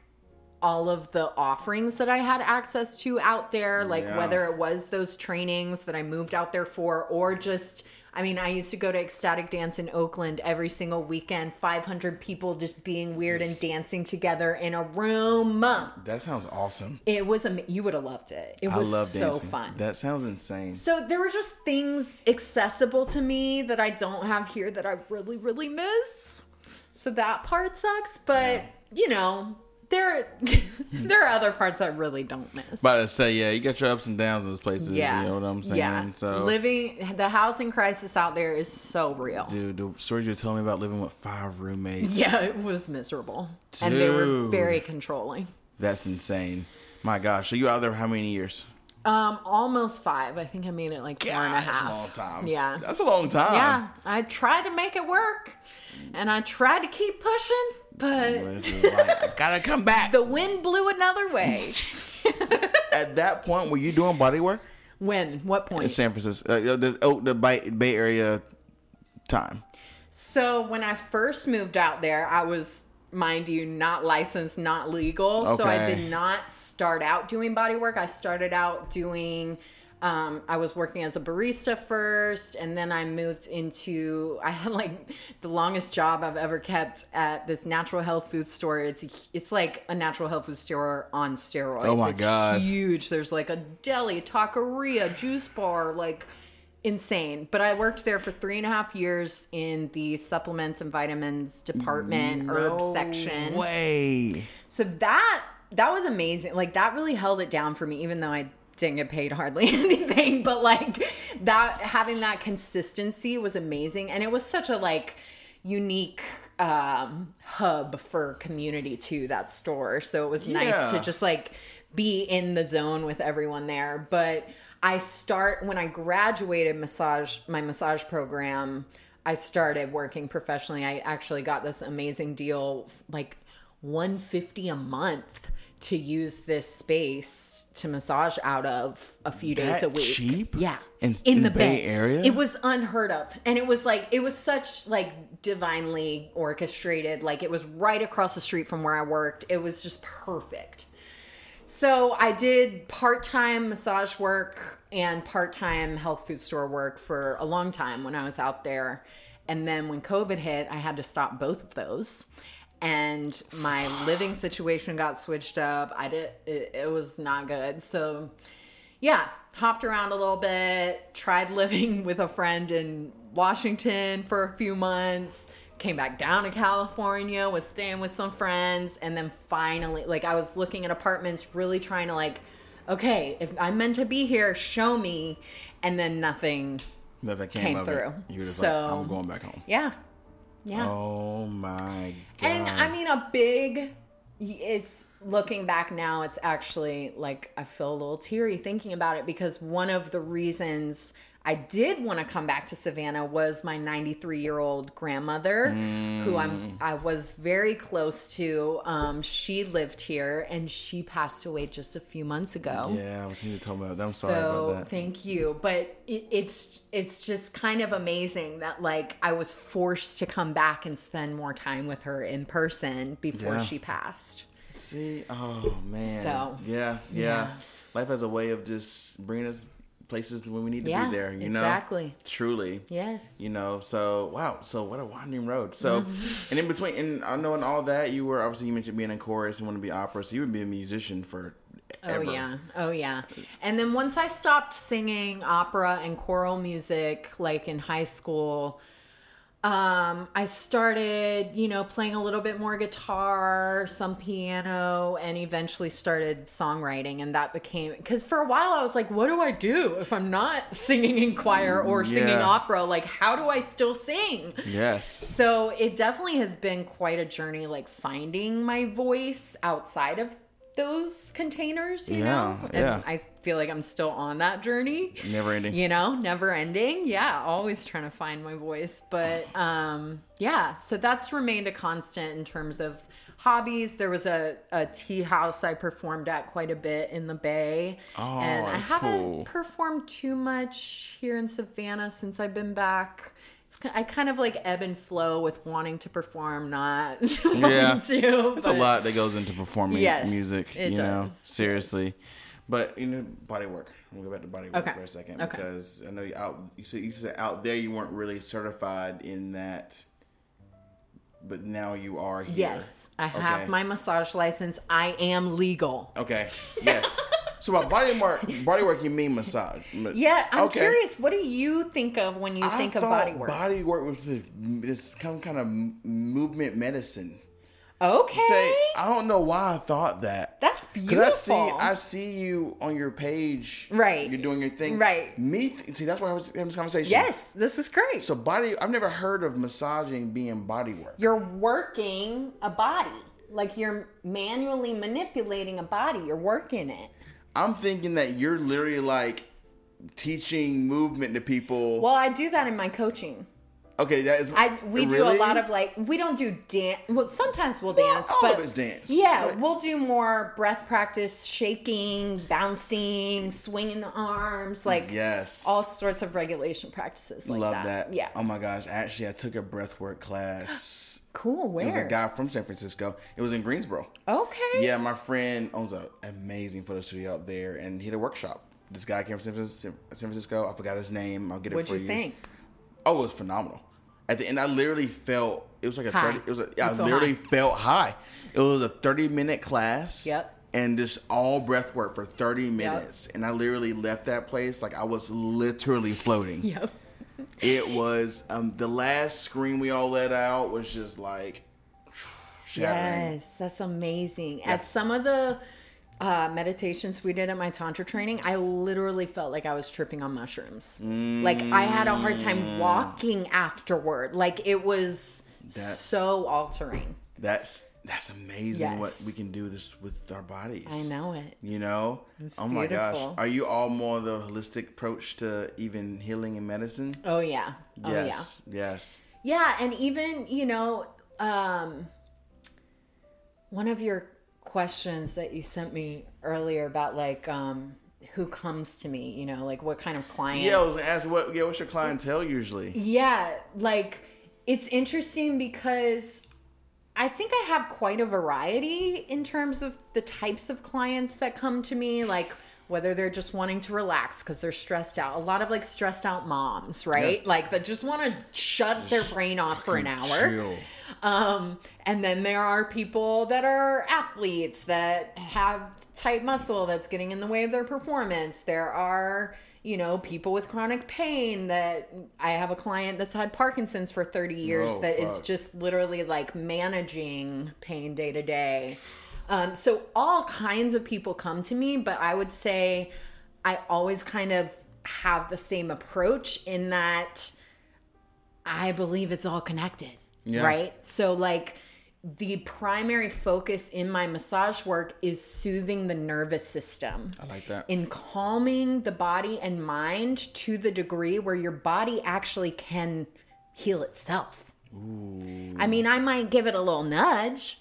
all of the offerings that I had access to out there, like
Yeah.
whether it was those trainings that I moved out there for or just I mean, I used to go to ecstatic dance in Oakland every single weekend, 500 people just being weird and dancing together in a room.
That sounds awesome.
It was am- you would have loved it. It
I
was so
dancing.
fun.
That sounds insane.
So there were just things accessible to me that I don't have here that I really, really miss. So that part sucks, but you know, there there are other parts I really don't miss.
About to say, yeah, you got your ups and downs in those places.
yeah,
You know what I'm saying?
Yeah,
So,
living the housing crisis out there is so real.
dude, the stories you're telling me about living with five roommates.
Yeah, it was miserable, and they were very controlling.
That's insane. My gosh. So you out there how many years?
Um, almost five. I think I made it like four and a half.
That's a long time.
Yeah.
That's a long time.
Yeah, I tried to make it work, and I tried to keep pushing, but
like, I gotta come back.
the wind blew another way.
At that point, were you doing body work
when? What point? in?
San Francisco? Uh, the, oh, the Bay, Bay Area time.
So when I first moved out there, I was, mind you, not licensed, not legal. So I did not start out doing body work. I started out doing. Um, I was working as a barista first, and then I moved into. I had like the longest job I've ever kept at this natural health food store. It's it's like a natural health food store on steroids.
Oh my
It's
God.
huge. There's like a deli, taqueria, juice bar, like insane. But I worked there for three and a half years in the supplements and vitamins department, herb section.
Way.
So that that was amazing. Like that really held it down for me, even though I didn't get paid hardly anything. But like that having that consistency was amazing. And it was such a like unique um hub for community too, that store. So it was nice to just like be in the zone with everyone there. But I start when I graduated massage my massage program, I started working professionally. I actually got this amazing deal like 150 a month to use this space to massage out of a few days a week.
cheap?
Yeah.
In- in the Bay Area?
It was unheard of. And it was like it was such like divinely orchestrated. Like it was right across the street from where I worked. It was just perfect. So I did part-time massage work and part-time health food store work for a long time when I was out there. And then when COVID hit, I had to stop both of those. And my living situation got switched up. I did it, it was not good. So yeah, hopped around a little bit, tried living with a friend in Washington for a few months, came back down to California, was staying with some friends, and then finally, like, I was looking at apartments, really trying to, like, okay, if I'm meant to be here, show me. And then nothing.
Nothing came,
Came through.
it. You were just
So-
like, I'm going back home.
Yeah. Yeah.
Oh my god.
And I mean, a big. It's looking back now, it's actually like I feel a little teary thinking about it because one of the reasons I did want to come back to Savannah was my 93 year old grandmother, who I'm I was very close to. Um, she lived here and she passed away just a few months ago.
yeah, what you told me about that. I'm sorry about that.
thank you, but it, it's it's just kind of amazing that like I was forced to come back and spend more time with her in person before
Yeah.
she passed.
See, oh man.
So,
yeah, yeah,
yeah.
Life has a way of just bringing us places when we need to
Yeah,
be there. You know,
exactly.
Truly.
Yes.
You know, so wow, so what a winding road. So,
Mm-hmm.
and in between, and I know in all that, you were obviously you mentioned being in chorus and want to be opera, so you would be a musician for.
Oh yeah. Oh yeah. And then once I stopped singing opera and choral music like in high school, um I started, you know, playing a little bit more guitar, some piano, and eventually started songwriting and that became cuz for a while I was like, what do I do if I'm not singing in choir or singing opera? Like how do I still sing?
Yes.
So it definitely has been quite a journey, like finding my voice outside of those containers, you
Yeah,
know? And
yeah.
I feel like I'm still on that journey.
Never ending.
You know, never ending. Yeah, always trying to find my voice. But um yeah, so that's remained a constant in terms of hobbies. There was a, a tea house I performed at quite a bit in the Bay.
Oh,
and I haven't
cool.
performed too much here in Savannah since I've been back. It's I kind of like ebb and flow with wanting to perform, not
Yeah.
wanting to.
It's a lot that goes into performing
Yes,
music,
it
you know,
does,
seriously. But you know, body work. We'll go back to body work
Okay,
for a second
okay.
because I know you out. You said you said out there you weren't really certified in that, but now you are here.
Yes, I have my massage license. I am legal.
Okay. Yes. so by body work, body work, you mean massage? Ma-
Yeah, I'm
Okay.
curious. What do you think of when you
I
think of body work?
Body work was this, this kind of movement medicine.
Okay,
Say, I don't know why I thought that.
that's
Cause
beautiful.
I see, I see you on your page.
Right.
You're doing your thing.
Right.
Me, th- see, that's why I was having this conversation.
yes, this is great.
So body, I've never heard of massaging being body work.
you're working a body, like you're manually manipulating a body. You're working it.
I'm thinking that you're literally like teaching movement to people.
Well, I do that in my coaching.
Okay, that is.
I we do a lot of like we don't do dance. Well, sometimes we'll dance,
all
but
of it's dance.
Yeah,
Right.
we'll do more breath practice, shaking, bouncing, swinging the arms, like
Yes.
all sorts of regulation practices like
Love
that.
that.
Yeah.
Oh my gosh. Actually, I took a breathwork class.
cool. Where?
It was a guy from San Francisco. It was in Greensboro.
Okay.
Yeah, my friend owns an amazing photo studio out there, and he had a workshop. This guy came from San Francisco. I forgot his name. I'll get it
What'd
for
you think?
Oh, it was phenomenal. At the end, I literally felt it was like a
High.
thirty. It was a,
You
I literally
high.
felt high. It was a thirty minute class.
Yep.
And just all breath work for thirty minutes, and I literally left that place like I was literally floating.
Yep.
It was um, the last scream we all let out was just like shattering.
Yes, that's amazing. At some of the uh, meditations we did at my tantra training, I literally felt like I was tripping on mushrooms. Like I had a hard
Mm.
time walking afterward. Like it was
That-
so altering.
That's that's amazing what we can do this with our bodies.
I know it.
You know?
It's
oh my gosh. Are you all more the holistic approach to even healing and medicine?
Oh yeah. Oh yeah.
yes. Yes.
Yeah, and even, you know, um one of your questions that you sent me earlier about like um who comes to me, you know, like what kind of clients
Yeah, I was gonna ask what yeah, what's your clientele usually?
Yeah, like it's interesting because I think I have quite a variety in terms of the types of clients that come to me, like whether they're just wanting to relax because they're stressed out. A lot of like stressed out moms, right?
Yeah.
Like that just want to shut their brain off for an hour. Um, and then there are people that are athletes that have tight muscle that's getting in the way of their performance. There are, you know, people with chronic pain that I have a client that's had Parkinson's for 30 years
Oh,
that is
fuck.
just literally like managing pain day to day. Um, so all kinds of people come to me, but I would say I always kind of have the same approach in that I believe it's all connected.
Yeah.
Right? So like the primary focus in my massage work is soothing the nervous system.
I like that.
In calming the body and mind to the degree where your body actually can heal itself. Ooh. I mean, I might give it a little nudge,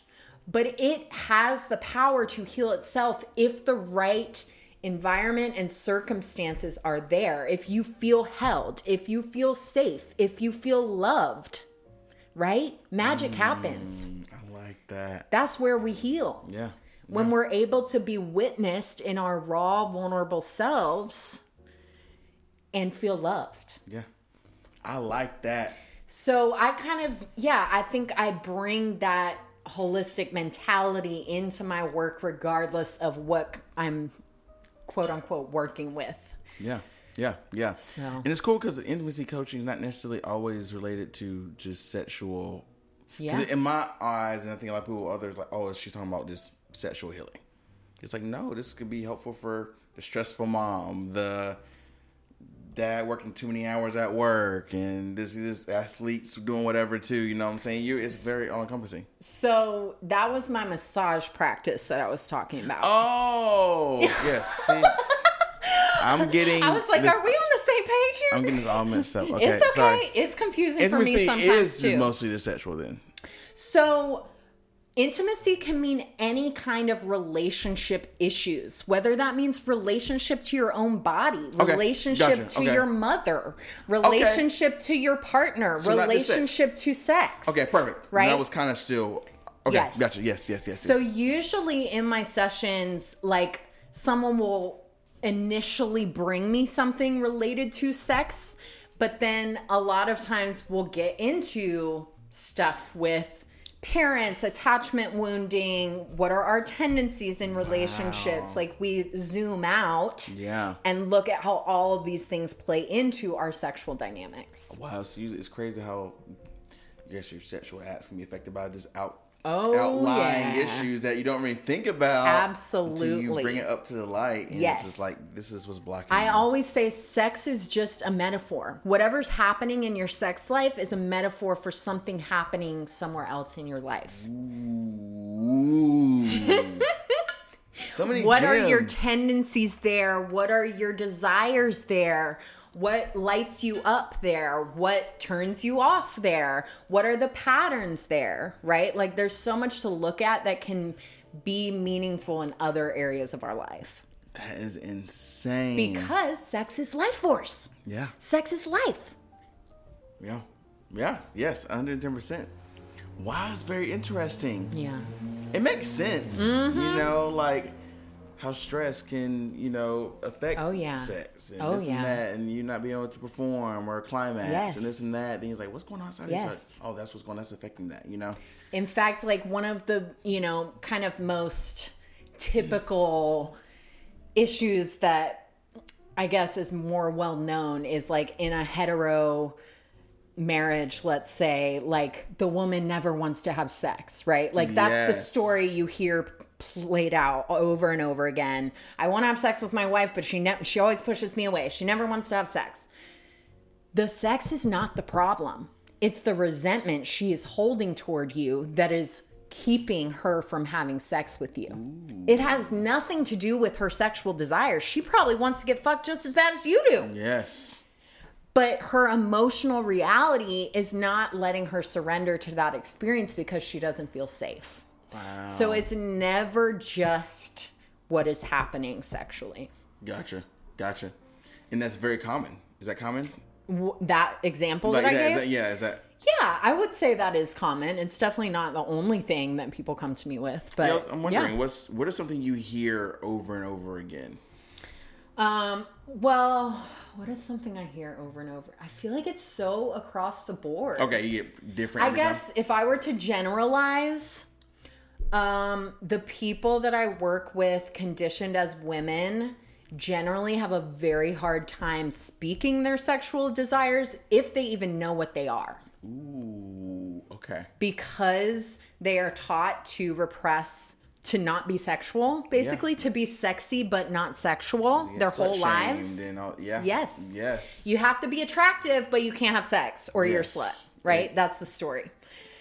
but it has the power to heal itself if the right environment and circumstances are there. If you feel held, if you feel safe, if you feel loved, right? Magic mm, happens.
I like that.
That's where we heal.
Yeah.
When we're able to be witnessed in our raw, vulnerable selves and feel loved.
Yeah. I like that.
So I kind of, yeah, I think I bring that holistic mentality into my work regardless of what I'm quote unquote working with.
Yeah. Yeah, yeah.
So-
And it's cool because the intimacy coaching is not necessarily always related to just sexual.
Yeah.
In my eyes, and I think a lot of people, others, like, oh, she's talking about just sexual healing. It's like, no, this could be helpful for the stressful mom, the dad working too many hours at work, and this is this athletes doing whatever too. You know what I'm saying? You, it's very all encompassing.
So that was my massage practice that I was talking about.
Oh, yes. See, I'm getting.
I was like,
this-
are we on the same page here?
I'm getting this all messed up. Okay,
it's okay.
sorry.
It's confusing for me sometimes
is
too.
mostly the sexual then.
So, Intimacy can mean any kind of relationship issues, whether that means relationship to your own body,
Okay,
relationship
gotcha,
to
okay.
your mother, relationship to your partner,
So
relationship to sex.
Okay, perfect.
Right?
That was kind of still. Okay,
Yes.
gotcha. Yes, yes, yes.
So
yes.
usually in my sessions, like someone will initially bring me something related to sex, but then a lot of times we'll get into stuff with parents, attachment wounding, what are our tendencies in relationships? Like we zoom out
Yeah.
and look at how all of these things play into our sexual dynamics.
Wow, so you- it's crazy how I guess your sexual acts can be affected by this out
Oh,
outlying
yeah.
issues that you don't really think about.
Absolutely.
you bring it up to the light, and
Yes.
it's just like this is what's blocking.
I
you.
always say sex is just a metaphor. Whatever's happening in your sex life is a metaphor for something happening somewhere else in your life.
Ooh. so many.
What are your tendencies there? What are your desires there? What lights you up there? What turns you off there? What are the patterns there? Right? Like there's so much to look at that can be meaningful in other areas of our life.
That is insane.
Because sex is life force.
yeah,
Sex is life.
yeah, yeah, yes, 110. percent Wow, it's very interesting.
Yeah.
It makes sense,
Mm-hmm.
you know, like how stress can, you know, affect
Oh, yeah.
sex and
Oh,
this
yeah.
and that, and you not being able to perform or climax
Yes.
and this and that. Then you're like, what's going on outside? of
Yes.
this? Oh, that's what's going. on That's affecting that, you know.
In fact, like one of the, you know, kind of most typical issues that I guess is more well known is like in a hetero marriage, let's say, like the woman never wants to have sex, right? Like that's the story you hear played out over and over again. I want to have sex with my wife, but she ne- she always pushes me away. She never wants to have sex. The sex is not the problem. It's the resentment she is holding toward you that is keeping her from having sex with you. It has nothing to do with her sexual desires. She probably wants to get fucked just as bad as you do.
Yes.
But her emotional reality is not letting her surrender to that experience because she doesn't feel safe.
Wow.
So it's never just what is happening sexually.
Gotcha. Gotcha. And that's very common. Is that common?
W- That example
Like,
that I
that- is
gave?
that- yeah. Is that?
Yeah, I would say that is common. It's definitely not the only thing that people come to me with, but
Yeah, I'm wondering
yeah.
what's what is something you hear over and over again.
Um, well, what is something I hear over and over? I feel like it's so across the board.
Okay, you get different.
I
every time?
guess if I were to generalize, um, the people that I work with conditioned as women generally have a very hard time speaking their sexual desires if they even know what they are.
Ooh. Okay.
because they are taught to repress to not be sexual basically to be sexy but not sexual their whole lives
all, yeah.
Yes.
Yes.
you have to be attractive but you can't have sex or you're a slut right
Yeah.
that's the story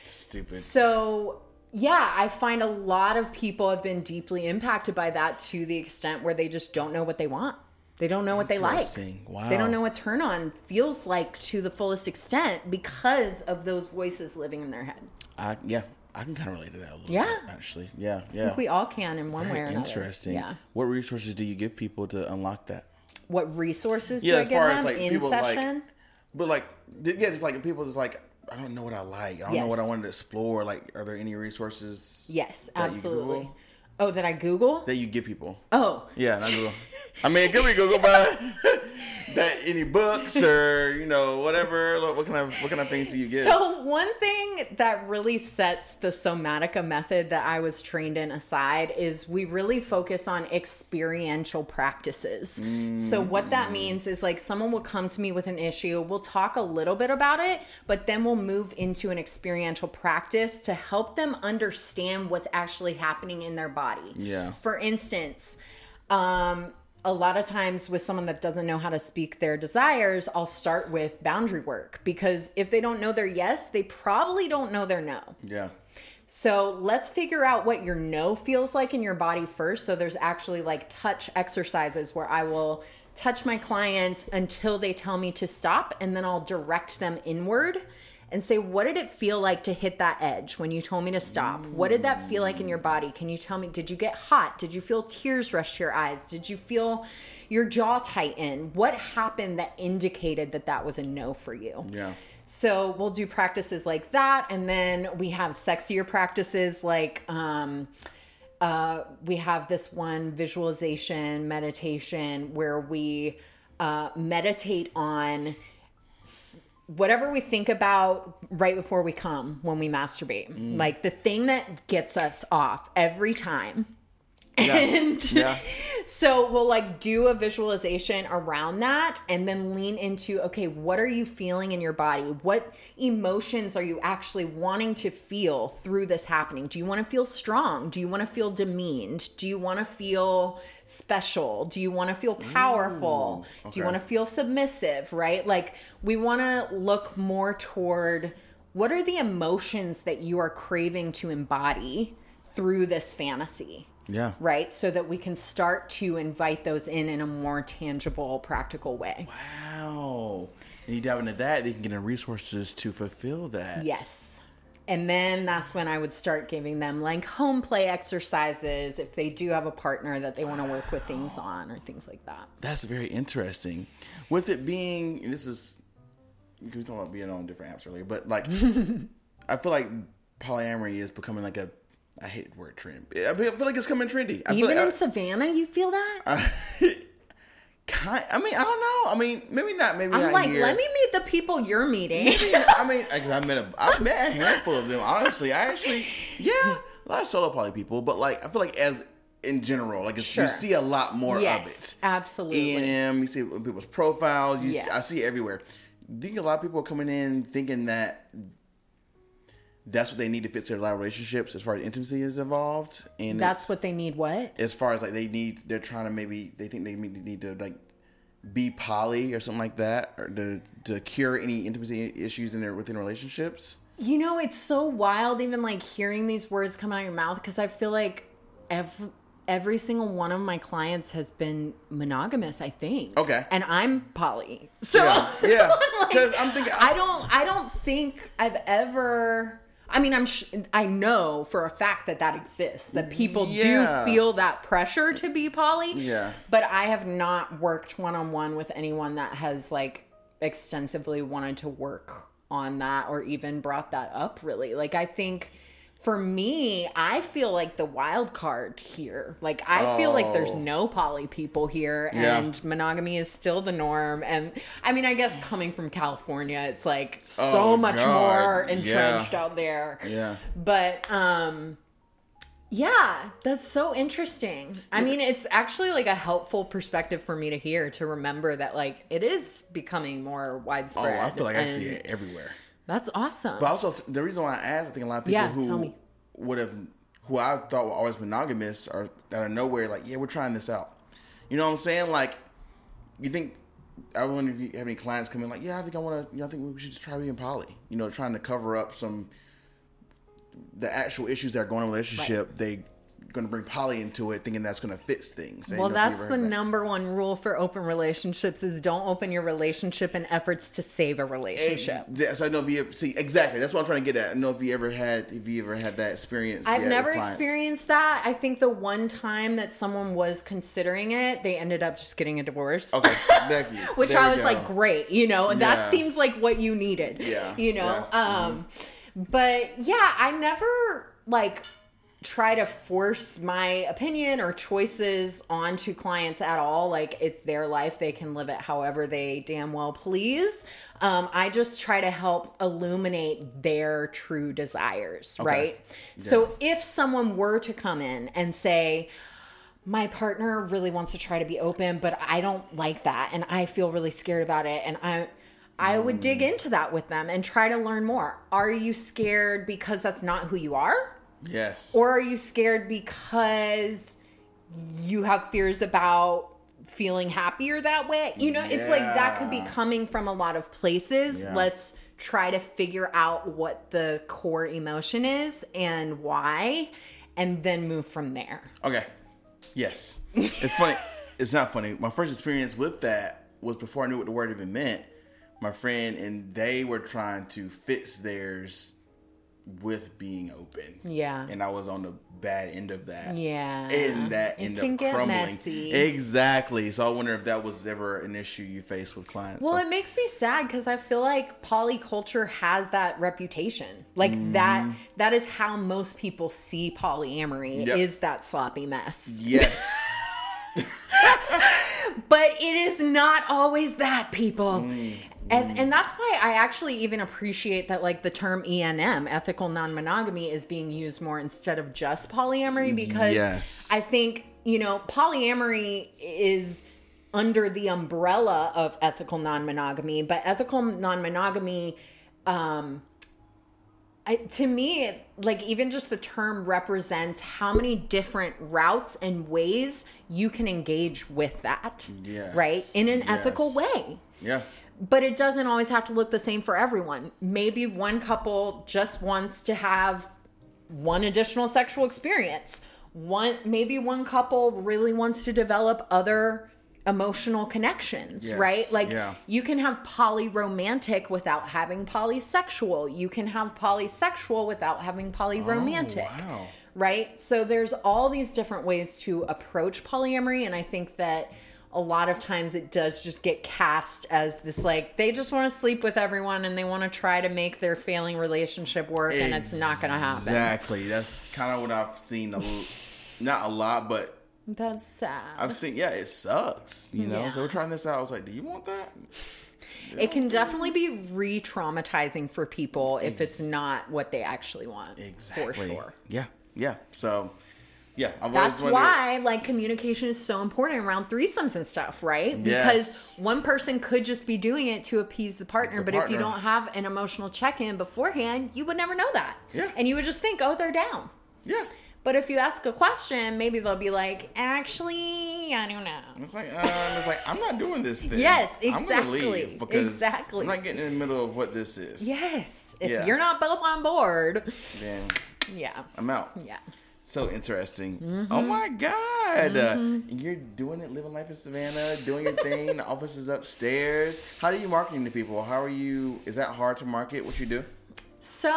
Stupid.
so yeah i find a lot of people have been deeply impacted by that to the extent where they just don't know what they want they don't know what they like
Wow.
they don't know what turn on feels like to the fullest extent because of those voices living in their head
I, yeah, I can kind of relate to that a little
Yeah.
bit, actually. Yeah, yeah.
I think we all can in one way or
Very
another.
interesting.
Yeah.
What resources do you give people to unlock that?
What resources
Yeah,
do I
as
give
far
them
as like
in
people
session?
like, but like, yeah, just like people just like, I don't know what I like. I don't know what I
Yes.
wanted to explore. Like, are there any resources?
yes, absolutely. Oh, that I Google?
that you give people?
oh,
Yeah, not Google. I mean, could be Google, but that any books or you know whatever. What kind of what kind of things do you get?
So one thing that really sets the somatica method that I was trained in aside is we really focus on experiential practices. So what that means is like someone will come to me with an issue, we'll talk a little bit about it, but then we'll move into an experiential practice to help them understand what's actually happening in their body.
Yeah.
For instance, um a lot of times with someone that doesn't know how to speak their desires, I'll start with boundary work because if they don't know their yes, they probably don't know their no.
yeah.
So let's figure out what your no feels like in your body first. So there's actually like touch exercises where I will touch my clients until they tell me to stop and then I'll direct them inward and say, what did it feel like to hit that edge when you told me to stop? What did that feel like in your body? Can you tell me, did you get hot? Did you feel tears rush to your eyes? Did you feel your jaw tighten? What happened that indicated that that was a no for you?
Yeah.
So we'll do practices like that, and then we have sexier practices like um, uh, we have this one visualization meditation where we uh, meditate on s- whatever we think about right before we come when we masturbate, mm. like the thing that gets us off every time. And
Yeah.
so we'll like do a visualization around that and then lean into okay, what are you feeling in your body? What emotions are you actually wanting to feel through this happening? Do you want to feel strong? Do you want to feel demeaned? Do you want to feel special? Do you want to feel powerful? Do you want to feel submissive, right? Like we want to look more toward what are the emotions that you are craving to embody through this fantasy?
Yeah.
right? So that we can start to invite those in in a more tangible, practical way.
Wow. And you dive into that, they can get the resources to fulfill that.
Yes. And then that's when I would start giving them like home play exercises if they do have a partner that they want to work with things on or things like that.
That's very interesting. With it being, this is, we talking about being on different apps earlier, but like, I feel like polyamory is becoming like a, I hate the word trend. I feel like it's coming trendy. I
Even
like,
in Savannah, you feel that?
kind, I mean, I don't know. I mean, maybe not. Maybe
I'm
not
like,
here.
let me meet the people you're meeting.
I mean, because I met a, I met a handful of them. Honestly, I actually, yeah, a lot of solo poly people, but like, I feel like as in general, like it's,
Sure.
you see a lot more
Yes,
of it.
absolutely.
ENM, you see people's profiles. You see, I see it everywhere. I think a lot of people are coming in thinking that that's what they need to fix their relationships as far as intimacy is involved, and
That's what they need. What?
as far as like they need they're trying to maybe they think they need to like be poly or something like that or to to cure any intimacy issues in their within relationships
You know, it's so wild even like hearing these words come out of your mouth because I feel like every every single one of my clients has been monogamous, I think.
Okay.
And I'm poly. So
yeah yeah
like,
because i'm thinking
I don't I don't think I've ever I mean, I'm sh- I know for a fact that that exists. That people
Yeah.
do feel that pressure to be poly.
Yeah.
But I have not worked one on one with anyone that has like extensively wanted to work on that or even brought that up really. Like I think for me, I feel like the wild card here. Like I feel like there's
Oh.
no poly people here
Yeah.
and monogamy is still the norm and I mean I guess coming from California it's like so
Oh,
much
God.
more
Yeah.
entrenched out there.
yeah
But um yeah, that's so interesting. I mean, it's actually like a helpful perspective for me to hear to remember that like it is becoming more widespread.
oh i feel like i see it everywhere
That's awesome.
but also the reason why i asked i think a lot of people
Yeah,
who would have who i thought were always monogamous are out of nowhere like yeah we're trying this out you know what i'm saying like you think I wonder if you have any clients come in like, yeah, I think I want to, you know, I think we should just try being poly. You know, trying to cover up some the actual issues that are going on in a relationship. They going to bring poly into it, thinking that's going to fix things.
Well,
you know if you
that's the
that.
number one rule for open relationships is don't open your relationship in efforts to save a relationship.
Ex- So I know if you ever, see exactly. That's what I'm trying to get at. I know if you ever had, if you ever had that experience.
I've
with
never experienced that. I think the one time that someone was considering it, they ended up just getting a divorce.
Okay, thank you.
Which
There
I was
go.
like, great, you know, that
Yeah.
seems like what you needed.
Yeah,
You know?
yeah,
Um but yeah, I never like try to force my opinion or choices onto clients at all. Like it's their life. They can live it however they damn well please. Um, I just try to help illuminate their true desires, right? So if someone were to come in and say, my partner really wants to try to be open, but I don't like that and I feel really scared about it and I I would dig into that with them and try to learn more. Are you scared because that's not who you are?
Yes.
Or are you scared because you have fears about feeling happier that way? You know, it's like that could be coming from a lot of places.
Yeah.
Let's try to figure out what the core emotion is and why and then move from there.
Okay. Yes. It's funny. it's not funny. My first experience with that was before I knew what the word even meant. my friend, and they were trying to fix theirs with being open.
Yeah.
And I was on the bad end of that.
Yeah.
And that ended up crumbling. Exactly. So I wonder if that was ever an issue you faced with clients.
Well,
So-
it makes me sad because I feel like polyculture has that reputation. Like that that is how most people see polyamory
Yep.
is that sloppy mess.
yes.
But it is not always that, people.
Mm,
And and that's why I actually even appreciate that like the term ENM, ethical non-monogamy is being used more instead of just polyamory because
Yes.
I think, you know, polyamory is under the umbrella of ethical non-monogamy, but ethical non-monogamy um I, to me, like even just the term represents how many different routes and ways you can engage with that,
Yes.
right? In an ethical way.
yeah.
But it doesn't always have to look the same for everyone. Maybe one couple just wants to have one additional sexual experience. One maybe one couple really wants to develop other emotional connections,
Yes,
right? Like
yeah.
you can have polyromantic without having polysexual. You can have polysexual without having polyromantic.
Oh, wow.
Right? So there's all these different ways to approach polyamory and I think that a lot of times it does just get cast as this like they just want to sleep with everyone and they want to try to make their failing relationship work and it's not going to happen.
Exactly. That's kind of what I've seen. A, l- not a lot, but
That's sad.
I've seen. Yeah, it sucks. You know.
Yeah.
So we're trying this out. I was like, "Do you want that?"
it can definitely be re-traumatizing for people if it's not what they actually want.
Exactly.
For sure.
Yeah. Yeah. So, yeah. I've
That's why like communication is so important around threesomes and stuff, right? Because
Yes.
one person could just be doing it to appease the partner,
The
but if you don't have an emotional check-in beforehand, you would never know that.
Yeah.
And you would just think, "Oh, they're down."
Yeah.
But if you ask a question, maybe they'll be like, "Actually, I don't know."
It's like, um, it's like I'm not doing this thing.
Yes,
I'm
exactly,
leave because
exactly.
I'm not getting in the middle of what this is.
Yes. If
Yeah.
you're not both on board,
Then
yeah.
I'm out.
Yeah.
So interesting.
Mm-hmm.
Oh my God. Uh, you're doing it, living life in Savannah, doing your thing. the office is upstairs. How are you marketing to people? How are you? Is that hard to market what you do?
So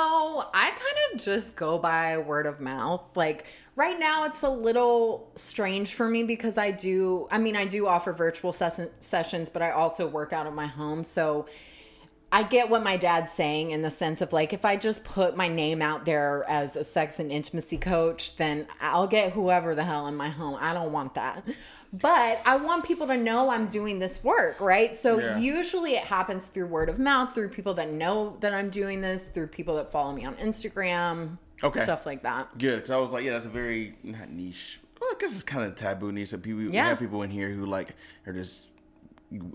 I kind of just go by word of mouth. Like right now, it's a little strange for me because I do, I mean, I do offer virtual ses- sessions, but I also work out of my home. So I get what my dad's saying in the sense of like, if I just put my name out there as a sex and intimacy coach, then I'll get whoever the hell in my home. I don't want that. But I want people to know I'm doing this work, right? So
Yeah.
usually it happens through word of mouth, through people that know that I'm doing this, through people that follow me on Instagram,
Okay.
stuff like that.
Good, because I was like, yeah, that's a very not niche. Well, I guess it's kind of taboo niche. That people, we have people in here who like are just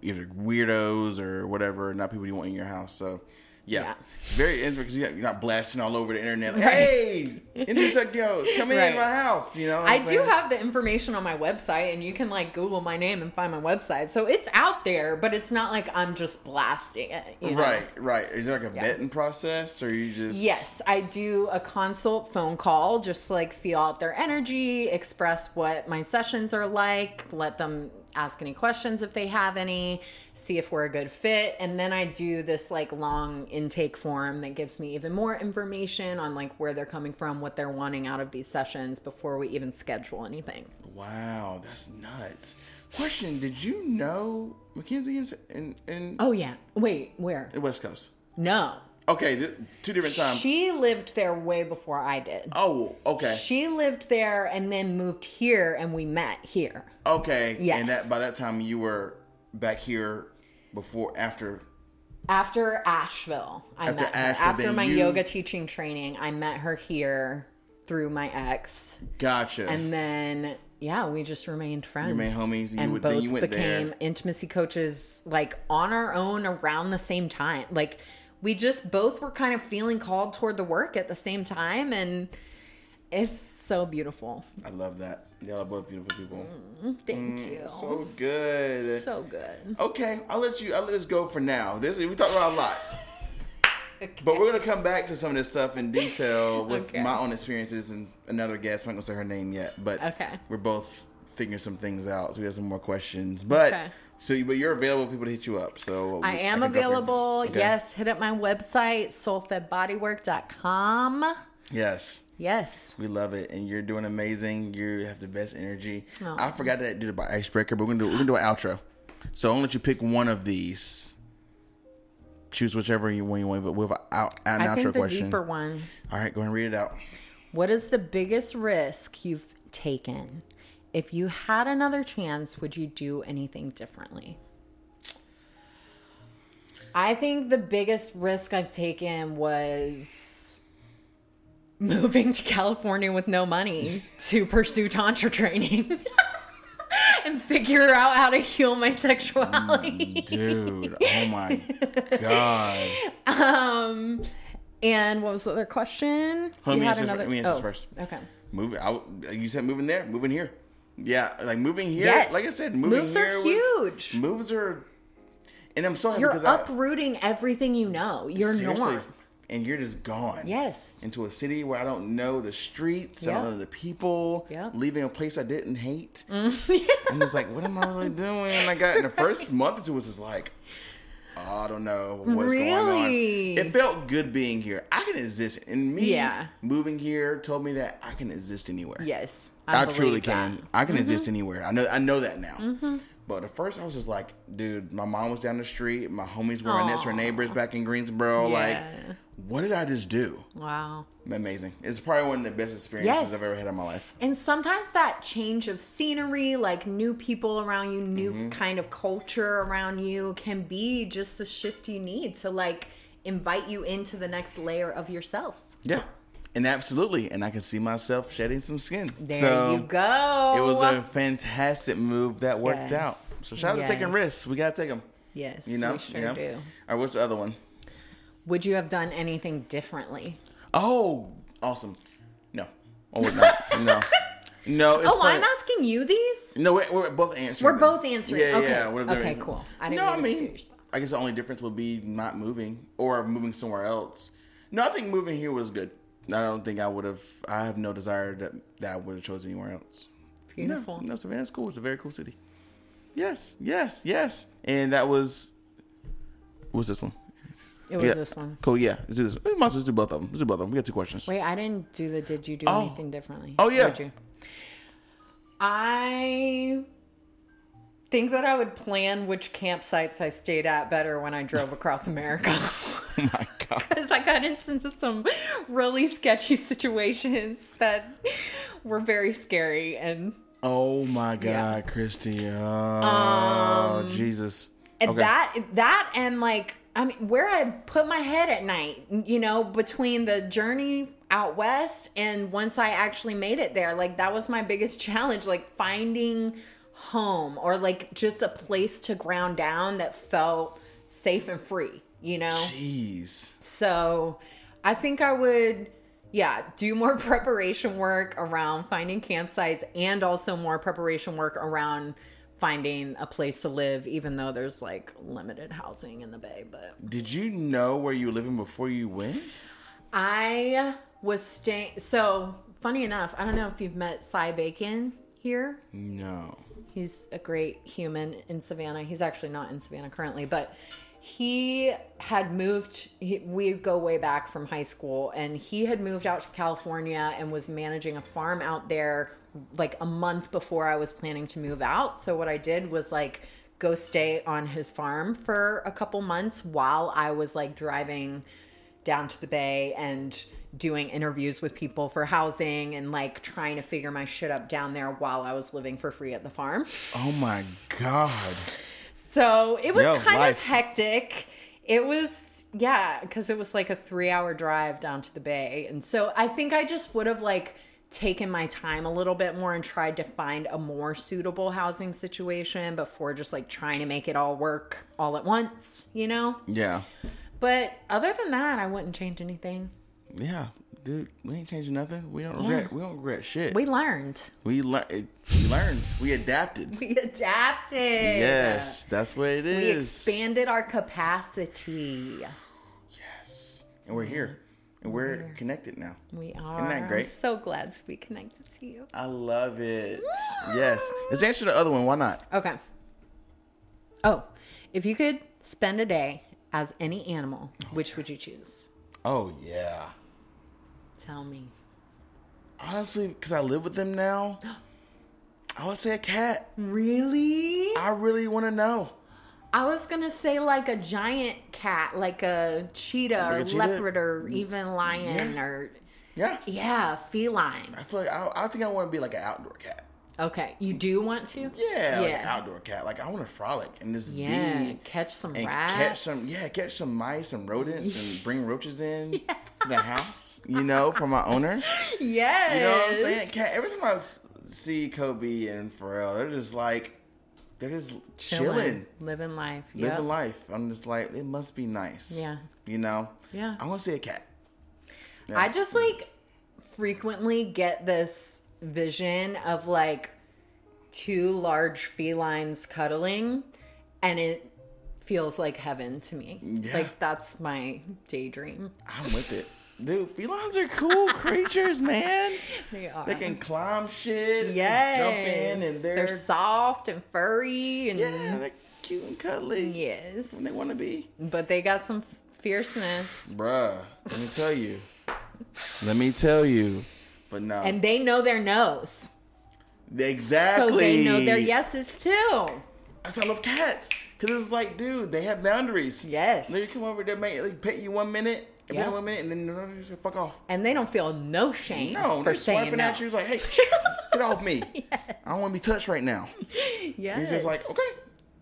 either weirdos or whatever, not people you want in your house. So, yeah,
Yeah.
very interesting because you're not blasting all over the internet. Like, hey, in this go, come in my house. You know,
I do
saying?
have the information on my website, and you can like Google my name and find my website. So it's out there, but it's not like I'm just blasting it. You know?
Right, right. Is there like a
Yeah.
vetting process, or you just
Yes, I do a consult phone call just to like feel out their energy, express what my sessions are like, let them ask any questions if they have any, see if we're a good fit, and then I do this like long intake form that gives me even more information on like where they're coming from, what they're wanting out of these sessions before we even schedule anything.
Wow, that's nuts. Question: Did you know Mackenzie is in in
Oh yeah. Wait, where?
the West Coast?
No.
Okay, th- two different times.
She lived there way before I did.
oh, okay.
She lived there and then moved here and we met here.
Okay.
Yes.
And that by that time you were back here before after
After Asheville, I
After
met her.
Asheville,
After my
you-
yoga teaching training, I met her here through my ex.
gotcha.
And then yeah, we just remained friends.
You remained homies, you
and
would- then
both
you went
became
there.
intimacy coaches like on our own around the same time. Like we just both were kind of feeling called toward the work at the same time and it's so beautiful.
I love that. Y'all are both beautiful people.
Thank you.
Mm, So good.
so good.
Okay, I'll let you. I'll let this go for now. This we talked about a lot, but we're gonna come back to some of this stuff in detail with
Okay.
my own experiences and another guest. I'm not gonna say her name yet, but
Okay.
we're both figuring some things out. So we have some more questions. But
Okay.
So, but you're available for people to hit you up. So
uh,
I
am
your-
available.
Okay.
Yes, hit up my website, soulfedbodywork.com.
Yes.
Yes.
We love it, and you're doing amazing. You have the best energy.
Aw.
I forgot to do the icebreaker, but we're gonna do we're gonna do an outro. So I'll let you pick one of these. Choose whichever you one you want. But with an out an
I
outro
think the
question.
deeper one.
All right, go ahead and read it out.
What is the biggest risk you've taken? If you had another chance, would you do anything differently? I think the biggest risk I've taken was moving to California with no money to pursue Tantra training and figure out how to heal my sexuality.
Dude, oh my god.
Um, and what was the other question?
Let
You
me
had
answer fir- let me answer first.
Okay.
Moving out. You said moving there, moving here. Yeah, like moving here.
Yes.
Like I said, moving
Moves are
here was-
huge.
moves are, and I'm so happy
You're
because I-
uprooting everything you know. You're norm.
and you're just gone.
Yes.
into a city where I don't know the streets, I don't know the people,
Yep.
leaving a place I didn't hate. Mm. I'm just like, what am I really doing? And I got in the first month or two was just like, oh, I don't know what's going on. It felt good being here. I can exist, and me
Yeah.
moving here told me that I can exist anywhere.
Yes.
I,
believe
truly
that. Mm-hmm.
can. I can exist anywhere. I know. I know that now. But at first, I was just like, dude, my mom was down the street. My homies were my next door neighbors back in Greensboro. Like,
Yeah.
What did I just do?
Wow.
Amazing. It's probably one of the best experiences
Yes.
I've ever had in my life.
And sometimes that change of scenery, like new people around you, new
Mm-hmm.
kind of culture around you, can be just the shift you need to like invite you into the next layer of yourself.
Yeah. And absolutely. And I can see myself shedding some skin.
There
so
you go.
It was a fantastic move that worked
Yes.
out. So shout out to taking risks. We got to take them.
yes,
You know?
sure
you know?
do.
All right, what's the other one?
Would you have done anything differently?
Oh, awesome. No. Oh, not. no. No, it's
Oh. I'm asking you these.
No, we're, we're both answering.
We're both answering.
Yeah,
Okay.
yeah. What if they're-
Okay, cool. I didn't
no, I
mean to
mean,
steer your spot.
I guess the only difference would be not moving or moving somewhere else. No, I think moving here was good. I don't think I would have. I have no desire that that I would have chosen anywhere else.
Beautiful.
No, no, Savannah's cool. It's a very cool city. Yes, yes, yes. And that was. What was this one?
It was
yeah.
this one.
Cool. Yeah, let's do this. We might as well just do both of them. Let's do both of them. We got two questions.
Wait, I didn't do the did you do
Oh.
anything differently?
Oh, yeah.
did you? I think that I would plan which campsites I stayed at better when I drove across America.
Oh my god.
Because I got into some really sketchy situations that were very scary and
Oh my
Yeah.
god, Christi. Oh um, Jesus.
And
Okay.
that that and like I mean where I put my head at night, you know, between the journey out west and once I actually made it there, like that was my biggest challenge, like finding home or like just a place to ground down that felt safe and free, you know?
Jeez.
So I think I would, yeah, do more preparation work around finding campsites and also more preparation work around finding a place to live, even though there's like limited housing in the Bay. But
Did you know where you were living before you went?
I was staying, so funny enough, I don't know if you've met Cy Bacon here.
No.
He's a great human in Savannah. He's actually not in Savannah currently, but he had moved. He, we go way back from high school, and he had moved out to California and was managing a farm out there like a month before I was planning to move out. So, what I did was like go stay on his farm for a couple months while I was like driving down to the bay and doing interviews with people for housing and like trying to figure my shit up down there while I was living for free at the farm.
Oh my god.
So it was
Yo,
kind
life.
of hectic. It was, yeah, because it was like a three hour drive down to the bay. And so I think I just would have like taken my time a little bit more and tried to find a more suitable housing situation before just like trying to make it all work all at once, you know?
Yeah.
But other than that, I wouldn't change anything.
Yeah. Dude, we ain't changing nothing. We don't regret we don't regret shit.
We learned.
we learned we learned. We adapted.
We adapted.
Yes, that's what it is.
We expanded our capacity.
Yes. And we're here. And we're connected now.
We are.
Isn't that great?
I'm so glad to be connected to you.
I love it. yes. Let's answer the other one. Why not?
Okay. Oh, if you could spend a day as any animal, which would you choose?
Oh yeah.
Tell me.
Honestly, because I live with them now, I would say a cat.
Really?
I really want to know.
I was gonna say like a giant cat, like a cheetah
Like
or
a cheetah?
leopard or mm. even lion
Yeah.
or
Yeah.
yeah, feline.
I feel like I, I think I want to be like an outdoor cat.
Okay, you do want to?
Yeah, like an
yeah,
outdoor cat. Like I want to frolic and just
yeah.
be
Catch some
and
rats.
catch some yeah, catch some mice and rodents and bring roaches in to the house. You know, for my owner.
Yes.
You know what I'm saying? Cat. Every time I see Kobe and Pharrell, they're just like they're just chilling,
living life.
living life. I'm just like it must be nice.
Yeah.
You know.
Yeah.
I want to see a cat. Yeah.
I just like frequently get this vision of like two large felines cuddling and it feels like heaven to me.
Yeah.
Like that's my daydream.
I'm with it. Dude, felines are cool creatures, man.
They are.
They can climb shit, and
yes.
jump in, and they're,
they're soft and furry and
yeah, they're cute and cuddly
yes.
when they want to be.
But they got some fierceness.
Bruh, let me tell you. Let me tell you. But no,
And they know their no's.
exactly.
So they know their yeses too.
That's why I love cats. Cause it's like, dude, they have boundaries.
Yes.
They come over there, make like pet you one minute, and
Yeah.
then one minute, and then no, no, no, just fuck off.
And they don't feel no shame
No,
for
they're swiping
no.
at you. It's like, hey, get off me. I don't want to be touched right now.
Yes.
And it's just like, okay,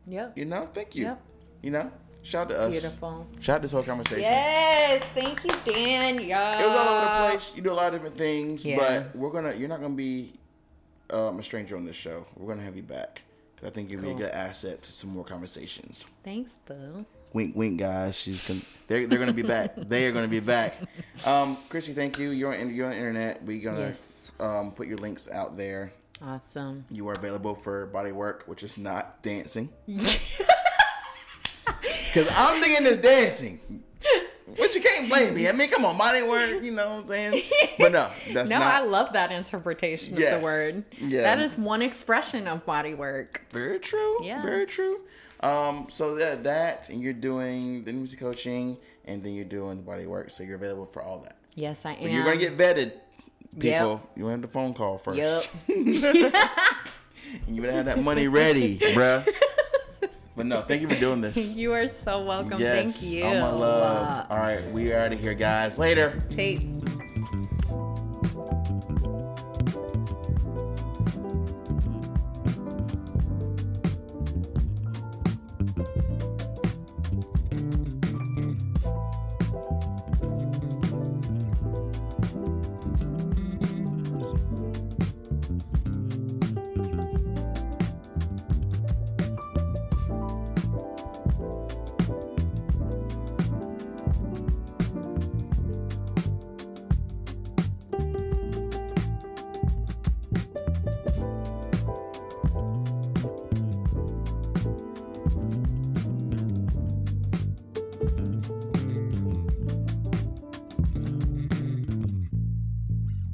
Yep.
you know, thank you.
Yep.
You know, shout out to us.
Beautiful.
Shout out this whole conversation.
Yes, thank you, Dan. Yeah.
It was all over the place. You do a lot of different things,
Yeah.
but we're gonna. You're not gonna be um, a stranger on this show. We're gonna have you back. I think you'll be a good asset to some more conversations.
Thanks, Boo.
Wink, wink, guys. She's con- they're they're gonna be back. they are gonna be back. Um, Chrissy, thank you. You're on you're on the internet. We're gonna
Yes.
um, put your links out there.
Awesome.
You are available for body work, which is not dancing. Because I'm thinking it's dancing. But you can't blame me. I mean, come on, body work, you know what I'm saying? But no, that's
no,
not.
I love that interpretation of
Yes.
the word.
Yeah.
That is one expression of body work.
Very true.
Yeah.
Very true. Um, so that that and you're doing the music coaching and then you're doing the body work. So you're available for all that.
Yes, I am.
But you're gonna get vetted, people.
Yep.
You have the phone call first.
Yep.
And you better have that money ready, bruh. But no, thank you for doing this.
you are so welcome.
yes.
Thank you.
All my love. All right, we are out of here, guys. Later.
Peace.